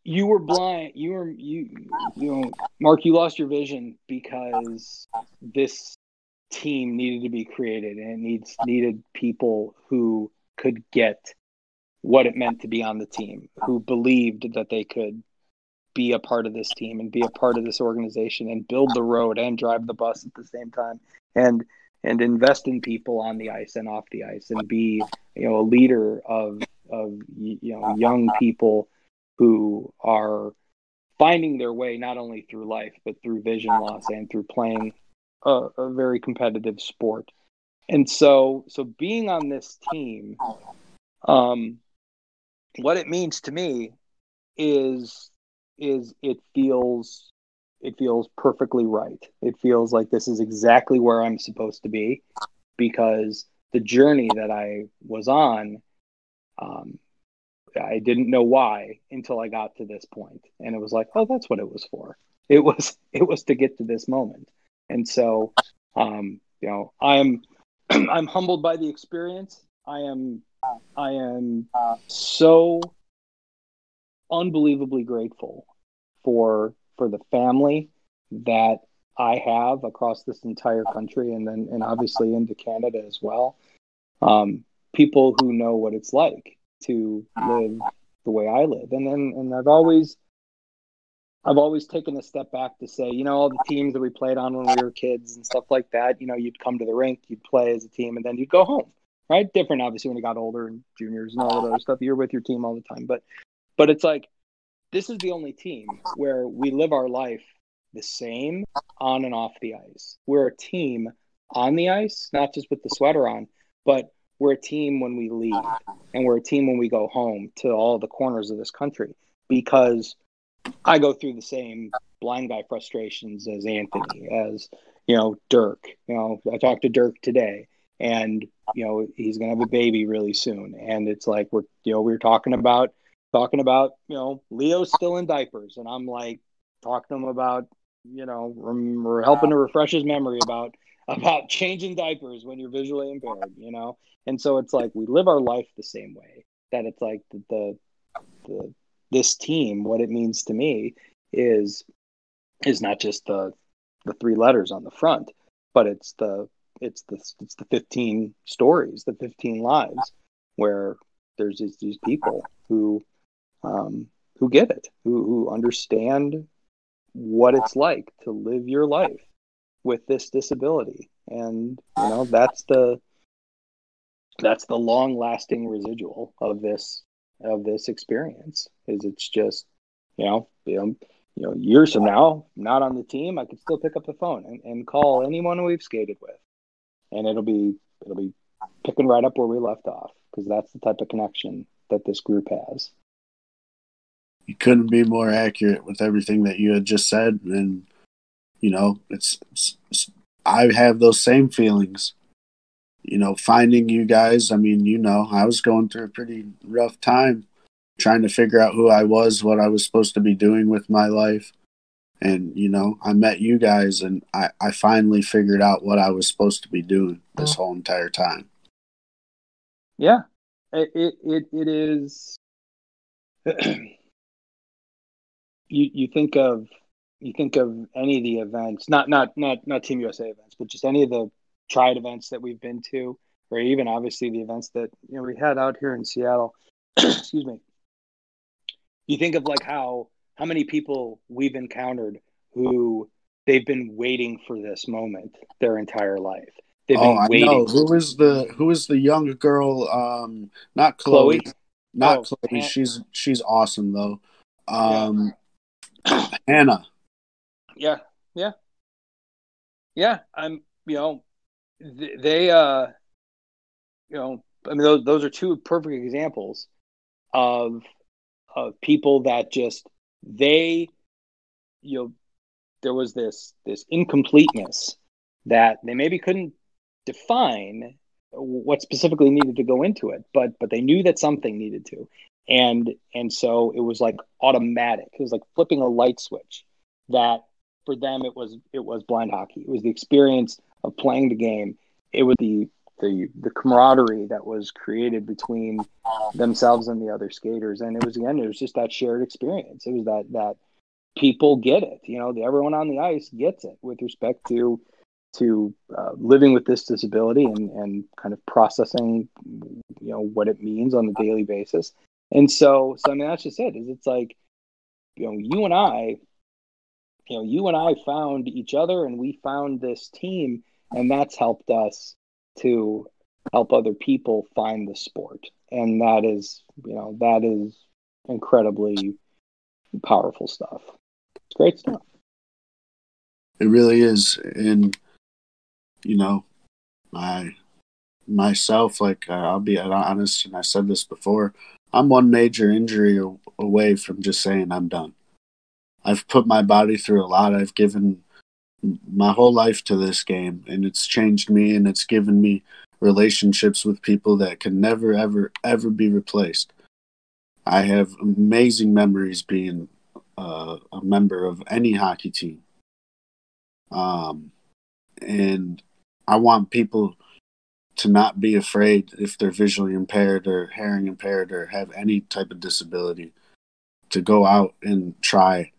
you were blind. You were you you know, Mark. You lost your vision because this team needed to be created, and it needs needed people who could get what it meant to be on the team, who believed that they could be a part of this team and be a part of this organization and build the road and drive the bus at the same time and and invest in people on the ice and off the ice and be you know a leader of of you know young people who are finding their way not only through life but through vision loss and through playing a, a very competitive sport. And so so being on this team um what it means to me is is it feels it feels perfectly right it feels like this is exactly where i'm supposed to be because the journey that I was on, um, I didn't know why until I got to this point, and it was like, oh, that's what it was for. It was it was to get to this moment, and so, um, you know, I'm I'm humbled by the experience. I am I am so unbelievably grateful for for the family that I have across this entire country, and then and obviously into Canada as well. Um, people who know what it's like to live the way I live, and then and I've always I've always taken a step back to say, you know, all the teams that we played on when we were kids and stuff like that. You know, you'd come to the rink, you'd play as a team, and then you'd go home. Right? Different, obviously, when you got older and juniors and all uh-huh. that other stuff. You're with your team all the time, but but it's like this is the only team where we live our life the same on and off the ice. We're a team on the ice, not just with the sweater on, but we're a team when we leave and we're a team when we go home to all the corners of this country because I go through the same blind guy frustrations as Anthony, as you know, Dirk. You know, I talked to Dirk today and you know, he's gonna have a baby really soon. And it's like we're you know, we are talking about talking about, you know, Leo's still in diapers, and I'm like talking to him about, you know, we're helping to refresh his memory about about changing diapers when you're visually impaired, you know. And so it's like we live our life the same way. That it's like the, the, the this team, what it means to me is is not just the the three letters on the front, but it's the it's the it's the 15 stories, the 15 lives where there's these, these people who um, who get it, who, who understand what it's like to live your life with this disability. And, you know, that's the, that's the long lasting residual of this, of this experience is it's just, you know, you know, years from now, not on the team, I could still pick up the phone and, and call anyone we've skated with. And it'll be, it'll be picking right up where we left off because that's the type of connection that this group has.
You couldn't be more accurate with everything that you had just said and you know it's, it's, it's, i have those same feelings. You know finding you guys i mean you know i was going through a pretty rough time trying to figure out who i was what i was supposed to be doing with my life and you know i met you guys and i, I finally figured out what i was supposed to be doing this mm. whole entire time
yeah it it, it, it is you you think of you think of any of the events, not not not not Team USA events, but just any of the tried events that we've been to, or even obviously the events that you know we had out here in Seattle. Excuse me. You think of like how how many people we've encountered who they've been waiting for this moment their entire life. They've
oh,
been
I
waiting.
know. Who is the who is the young girl? Um, not Chloe.
Chloe?
Not
Oh,
Chloe. She's she's awesome though. Um, Hannah.
Yeah, yeah, yeah. I'm, you know, they, uh, you know, I mean, those those are two perfect examples of of people that just they, you know, there was this this incompleteness that they maybe couldn't define what specifically needed to go into it, but but they knew that something needed to, and and so it was like automatic. It was like flipping a light switch that for them it was it was blind hockey. It was the experience of playing the game. It was the the the camaraderie that was created between themselves and the other skaters, and it was again it was just that shared experience. It was that that people get it. You know, the, everyone on the ice gets it with respect to to uh, living with this disability and and kind of processing you know what it means on a daily basis. And so so I mean that's just it. Is it's like you know you and I you know, you and I found each other and we found this team, and that's helped us to help other people find the sport. And that is, you know, that is incredibly powerful stuff. It's great stuff.
It really is, and you know, I myself, like uh, I'll be honest, and I said this before. I'm one major injury away from just saying I'm done. I've put my body through a lot. I've given my whole life to this game, and it's changed me, and it's given me relationships with people that can never, ever, ever be replaced. I have amazing memories being uh, a member of any hockey team. Um, and I want people to not be afraid if they're visually impaired or hearing impaired or have any type of disability to go out and try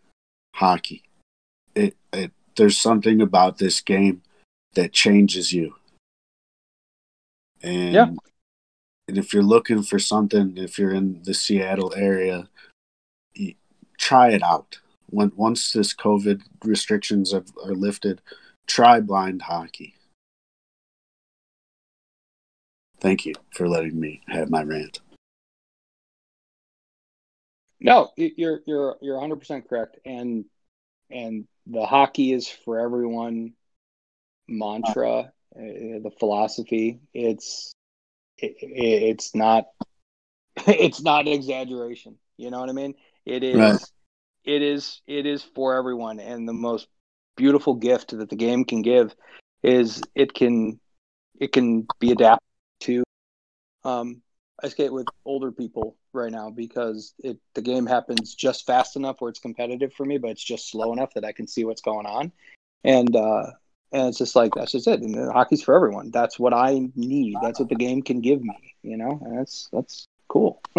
hockey. There's something about this game that changes you. And
Yeah.
and if you're looking for something, if you're in the Seattle area, try it out. When once this COVID restrictions are, are lifted, try blind hockey. Thank you for letting me have my rant.
No, you're you're you're 100 percent correct, and and the hockey is for everyone mantra, uh, the philosophy. It's it, it, it's not it's not an exaggeration. You know what I mean? It is
Right.
it is it is for everyone, and the most beautiful gift that the game can give is it can it can be adapted to. Um, I skate with older people right now because it the game happens just fast enough where it's competitive for me, but it's just slow enough that I can see what's going on, and uh, and it's just like that's just it. And the hockey's for everyone. That's what I need. That's what the game can give me. You know, and that's that's cool.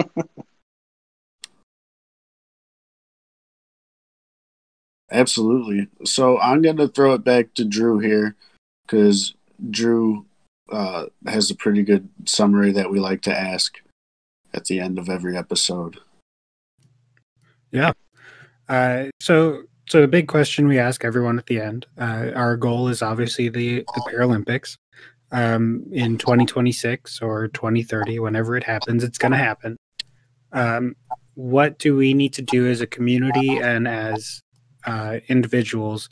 Absolutely. So I'm to throw it back to Drew here because Drew uh, has a pretty good summary that we like to ask at the end of every episode. Yeah.
Uh, so, so the big question we ask everyone at the end. Uh, our goal is obviously the the Paralympics um, in 2026 or 2030, whenever it happens. It's going to happen. Um, what do we need to do as a community and as uh, individuals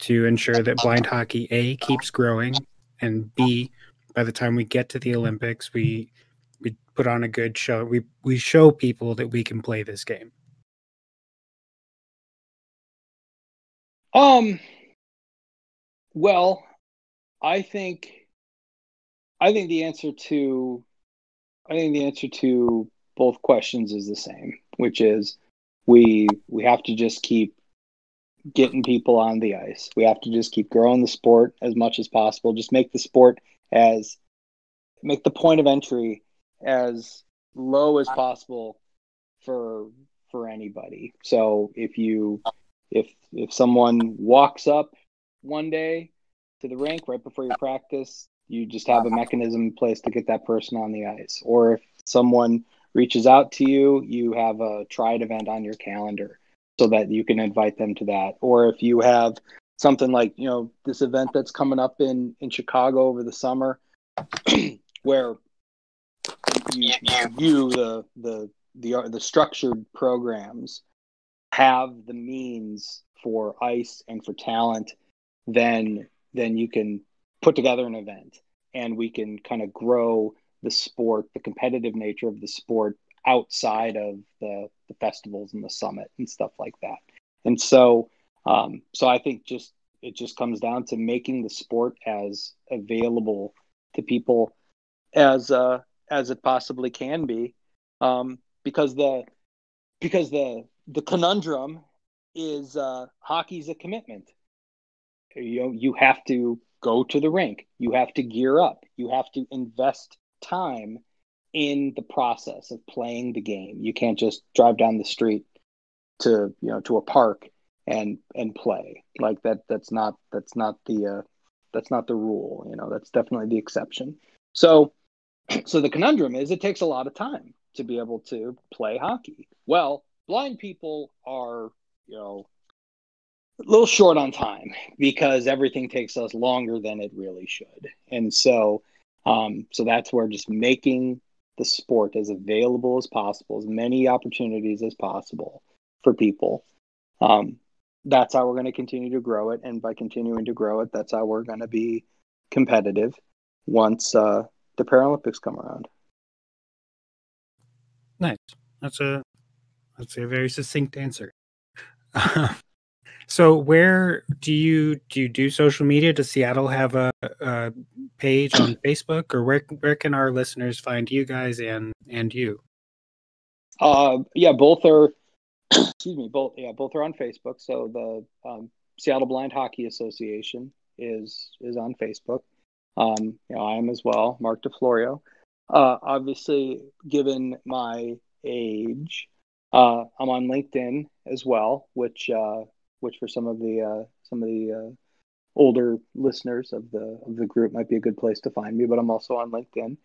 to ensure that blind hockey a keeps growing and b by the time we get to the Olympics, we we put on a good show. We we show people that we can play this game.
Um. Well, I think, I think the answer to, I think the answer to both questions is the same, which is we we have to just keep getting people on the ice. We have to just keep growing the sport as much as possible. Just make the sport as make the point of entry as low as uh, possible for for anybody. So if you if if someone walks up one day to the rink right before your practice, you just have a mechanism in place to get that person on the ice. Or if someone reaches out to you, you have a tried event on your calendar so that you can invite them to that. Or if you have something like, you know, this event that's coming up in in Chicago over the summer where you, you the the the the structured programs have the means for ice and for talent, then then you can put together an event and we can kind of grow the sport, the competitive nature of the sport outside of the, the festivals and the summit and stuff like that. And so um, so I think just it just comes down to making the sport as available to people as uh, as it possibly can be, um, because the because the the conundrum is uh, hockey's a commitment. You know, you have to go to the rink, you have to gear up, you have to invest time in the process of playing the game. You can't just drive down the street to you know to a park and and play like that. That's not that's not the uh, that's not the rule. You know, that's definitely the exception. So so the conundrum is it takes a lot of time to be able to play hockey. Well, blind people are, you know, a little short on time because everything takes us longer than it really should. And so um so that's where just making the sport as available as possible, as many opportunities as possible for people. Um that's how we're going to continue to grow it and by continuing to grow it that's how we're going to be competitive once uh the Paralympics come around.
Nice. That's a that's a very succinct answer. So where do you do you do social media? Does Seattle have a, a page on Facebook, or where where can our listeners find you guys and and you?
Uh, yeah, both are. excuse me, both yeah, both are on Facebook. So the um, Seattle Blind Hockey Association is is on Facebook. Um, you know, I am as well, Mark DeFlorio. Uh, obviously, given my age, uh, I'm on LinkedIn as well, which uh, which for some of the uh, some of the uh, older listeners of the of the group might be a good place to find me. But I'm also on LinkedIn.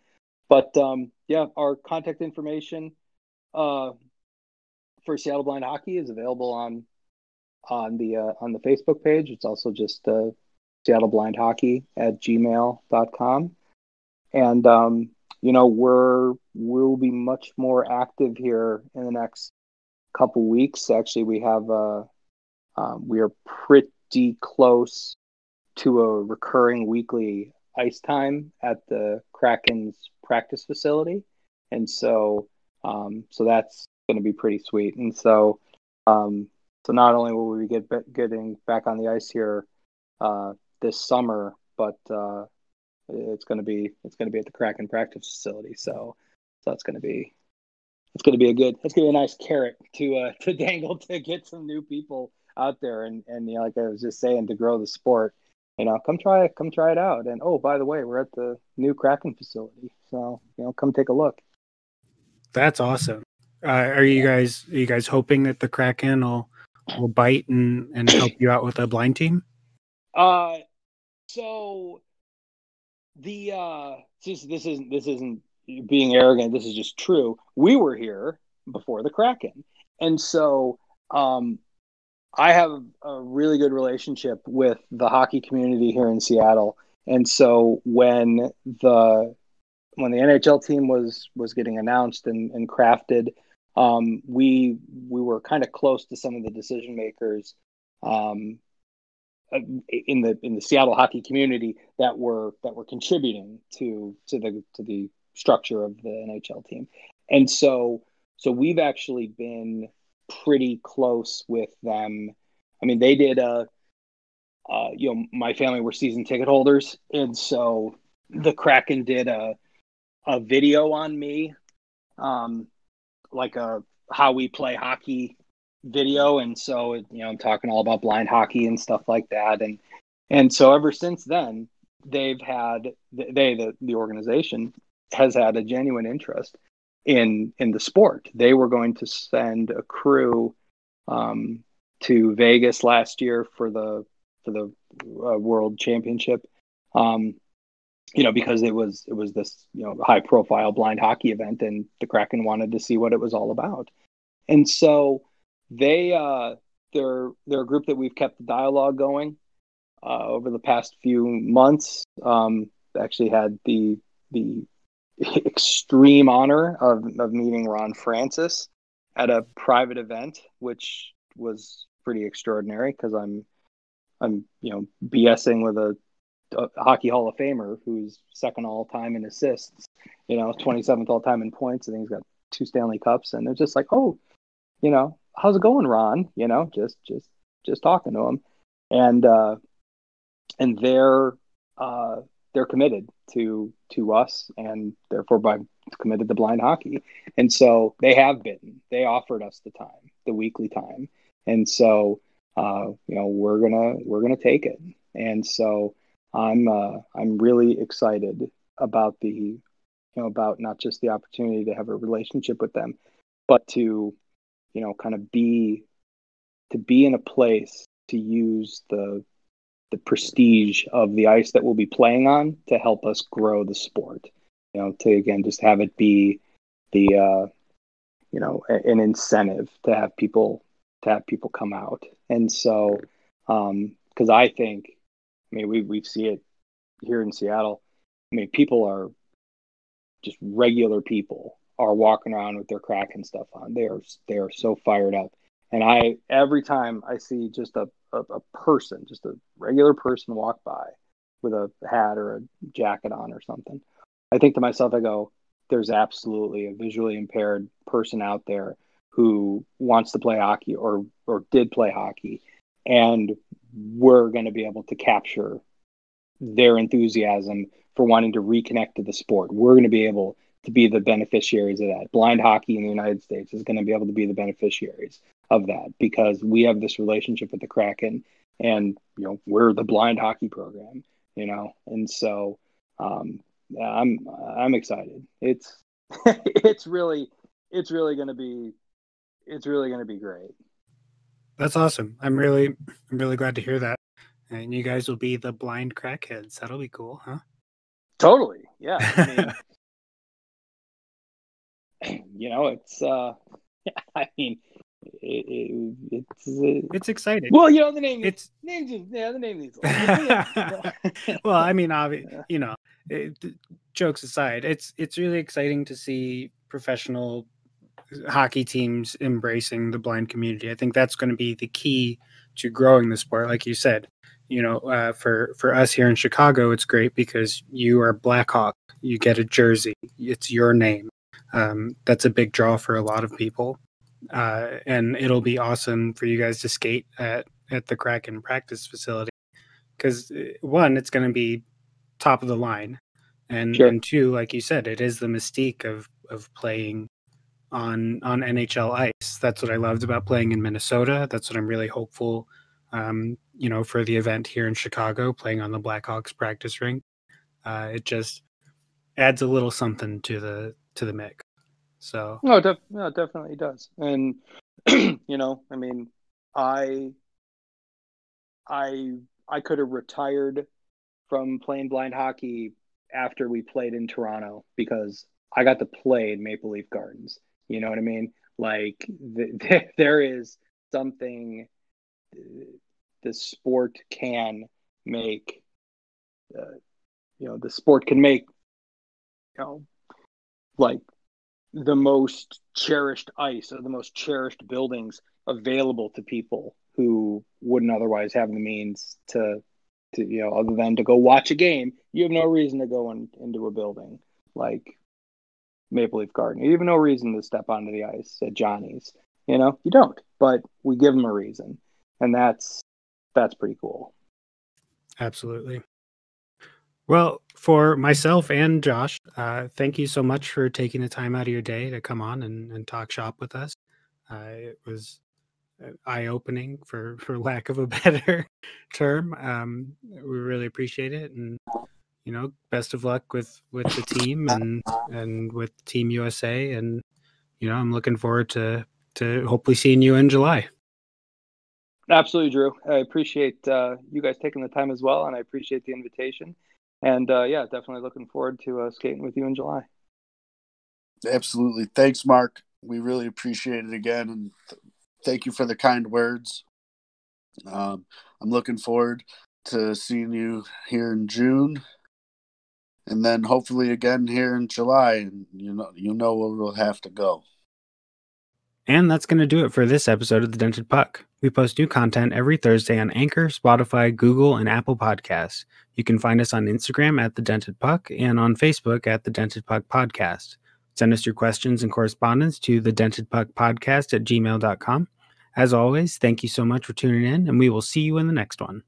But um, yeah, our contact information uh, for Seattle Blind Hockey is available on on the on the Facebook page. It's also just uh, Seattle Blind Hockey at gmail.com. And um, you know, we're we'll be much more active here in the next couple weeks. Actually, we have uh, um, we are pretty close to a recurring weekly ice time at the Kraken's practice facility, and so um, so that's going to be pretty sweet. And so um, so not only will we get getting back on the ice here uh, this summer, but uh, it's going to be it's going to be at the Kraken practice facility. So so that's going to be it's going to be a good it's going to be a nice carrot to uh, to dangle to get some new people out there and and you know, like I was just saying to grow the sport. You know, come try it, come try it out. And oh, by the way, we're at the new Kraken facility, so you know, come take a look.
That's awesome. Uh, are you guys are you guys hoping that the Kraken will will bite and and help you out with a blind team?
Uh, so the uh, this isn't this isn't being arrogant. This is just true. We were here before the Kraken, and so um, I have a really good relationship with the hockey community here in Seattle. And so when the when the NHL team was was getting announced and, and crafted, um, we we were kind of close to some of the decision makers um, in the in the Seattle hockey community that were that were contributing to to the to the structure of the NHL team. And so so we've actually been pretty close with them. I mean, they did a, uh, you know, my family were season ticket holders, and so the Kraken did a a video on me, um, like a how we play hockey video, and so you know, I'm talking all about blind hockey and stuff like that, and and so ever since then, they've had they the the organization has had a genuine interest in in the sport. They were going to send a crew um, to Vegas last year for the for the uh, World Championship. Um, you know, because it was it was this you know high profile blind hockey event, and the Kraken wanted to see what it was all about, and so they uh, they're they're a group that we've kept the dialogue going uh, over the past few months. Um, actually, had the the extreme honor of, of meeting Ron Francis at a private event, which was pretty extraordinary because I'm I'm you know BSing with a, a, hockey Hall of Famer who's second all time in assists, you know, 27th all time in points. I think he's got two Stanley Cups, and they're just like, oh, you know, how's it going, Ron? You know, just just just talking to him, and uh, and they're uh, they're committed to to us and therefore by committed to blind hockey. And so they have been. They offered us the time the weekly time. And so uh, you know we're gonna we're gonna take it. And so i'm uh, i'm really excited about the you know about not just the opportunity to have a relationship with them but to you know kind of be to be in a place to use the the prestige of the ice that we'll be playing on to help us grow the sport. You know, to again just have it be the uh, you know an incentive to have people to have people come out. And so, um because I think, I mean, we we see it here in Seattle. I mean, people are just regular people are walking around with their Kraken stuff on. They are they are so fired up. And I every time I see just a a, a person, just a regular person walk by with a hat or a jacket on or something, I think to myself, I go, there's absolutely a visually impaired person out there who wants to play hockey or or did play hockey and we're going to be able to capture their enthusiasm for wanting to reconnect to the sport. We're going to be able to be the beneficiaries of that. Blind hockey in the United States is going to be able to be the beneficiaries of that because we have this relationship with the Kraken and you know we're the blind hockey program, you know. And so um I'm I'm excited. It's it's really it's really going to be it's really going to be great.
That's awesome. I'm really I'm really glad to hear that. And you guys will be the blind crackheads. That'll be cool, huh?
Totally. Yeah. I mean, you know, it's uh I mean it, it, it's uh,
It's exciting.
well, you know the name
It's
name just yeah, the name is.
well, I mean, obvi- you know, it, jokes aside, it's it's really exciting to see professional hockey teams embracing the blind community. I think that's going to be the key to growing the sport. Like you said, you know, uh, for for us here in Chicago, it's great because you are Blackhawk. You get a jersey. It's your name. Um, that's a big draw for a lot of people, uh, and it'll be awesome for you guys to skate at at the Kraken practice facility because one, it's going to be top of the line, and
Sure.
and two, like you said, it is the mystique of of playing on on NHL ice. That's what I loved about playing in Minnesota. That's what I'm really hopeful, um, you know, for the event here in Chicago, playing on the Blackhawks practice rink. Uh, it just adds a little something to the to the mix. So
No, def- no, definitely does. And you know, I mean, I, I, I could have retired from playing blind hockey after we played in Toronto because I got to play in Maple Leaf Gardens. You know what I mean? Like th- there is something the sport can make. Uh, you know, the sport can make. You know, like the most cherished ice or the most cherished buildings available to people who wouldn't otherwise have the means to to you know other than to go watch a game you have no reason to go in, into a building like maple leaf garden. You have no reason to step onto the ice at johnny's you know? You don't but we give them a reason and that's that's pretty cool.
Absolutely. Well, for myself and Josh, uh, thank you so much for taking the time out of your day to come on and, and talk shop with us. Uh, it was eye opening, for for lack of a better term. Um, we really appreciate it, and you know, best of luck with with the team and and with Team USA. And you know, I'm looking forward to to hopefully seeing you in July.
Absolutely, Drew. I appreciate uh, you guys taking the time as well, and I appreciate the invitation. And uh, yeah, definitely looking forward to uh, skating with you in July.
Absolutely. Thanks, Mark. We really appreciate it again, and th- thank you for the kind words. Um, I'm looking forward to seeing you here in June, and then hopefully again here in July. And you know, you know where we'll have to go.
And that's going to do it for this episode of The Dented Puck. We post new content every Thursday on Anchor, Spotify, Google, and Apple Podcasts. You can find us on Instagram at The Dented Puck and on Facebook at The Dented Puck Podcast. Send us your questions and correspondence to The Dented Puck Podcast at gmail.com. As always, thank you so much for tuning in, and we will see you in the next one.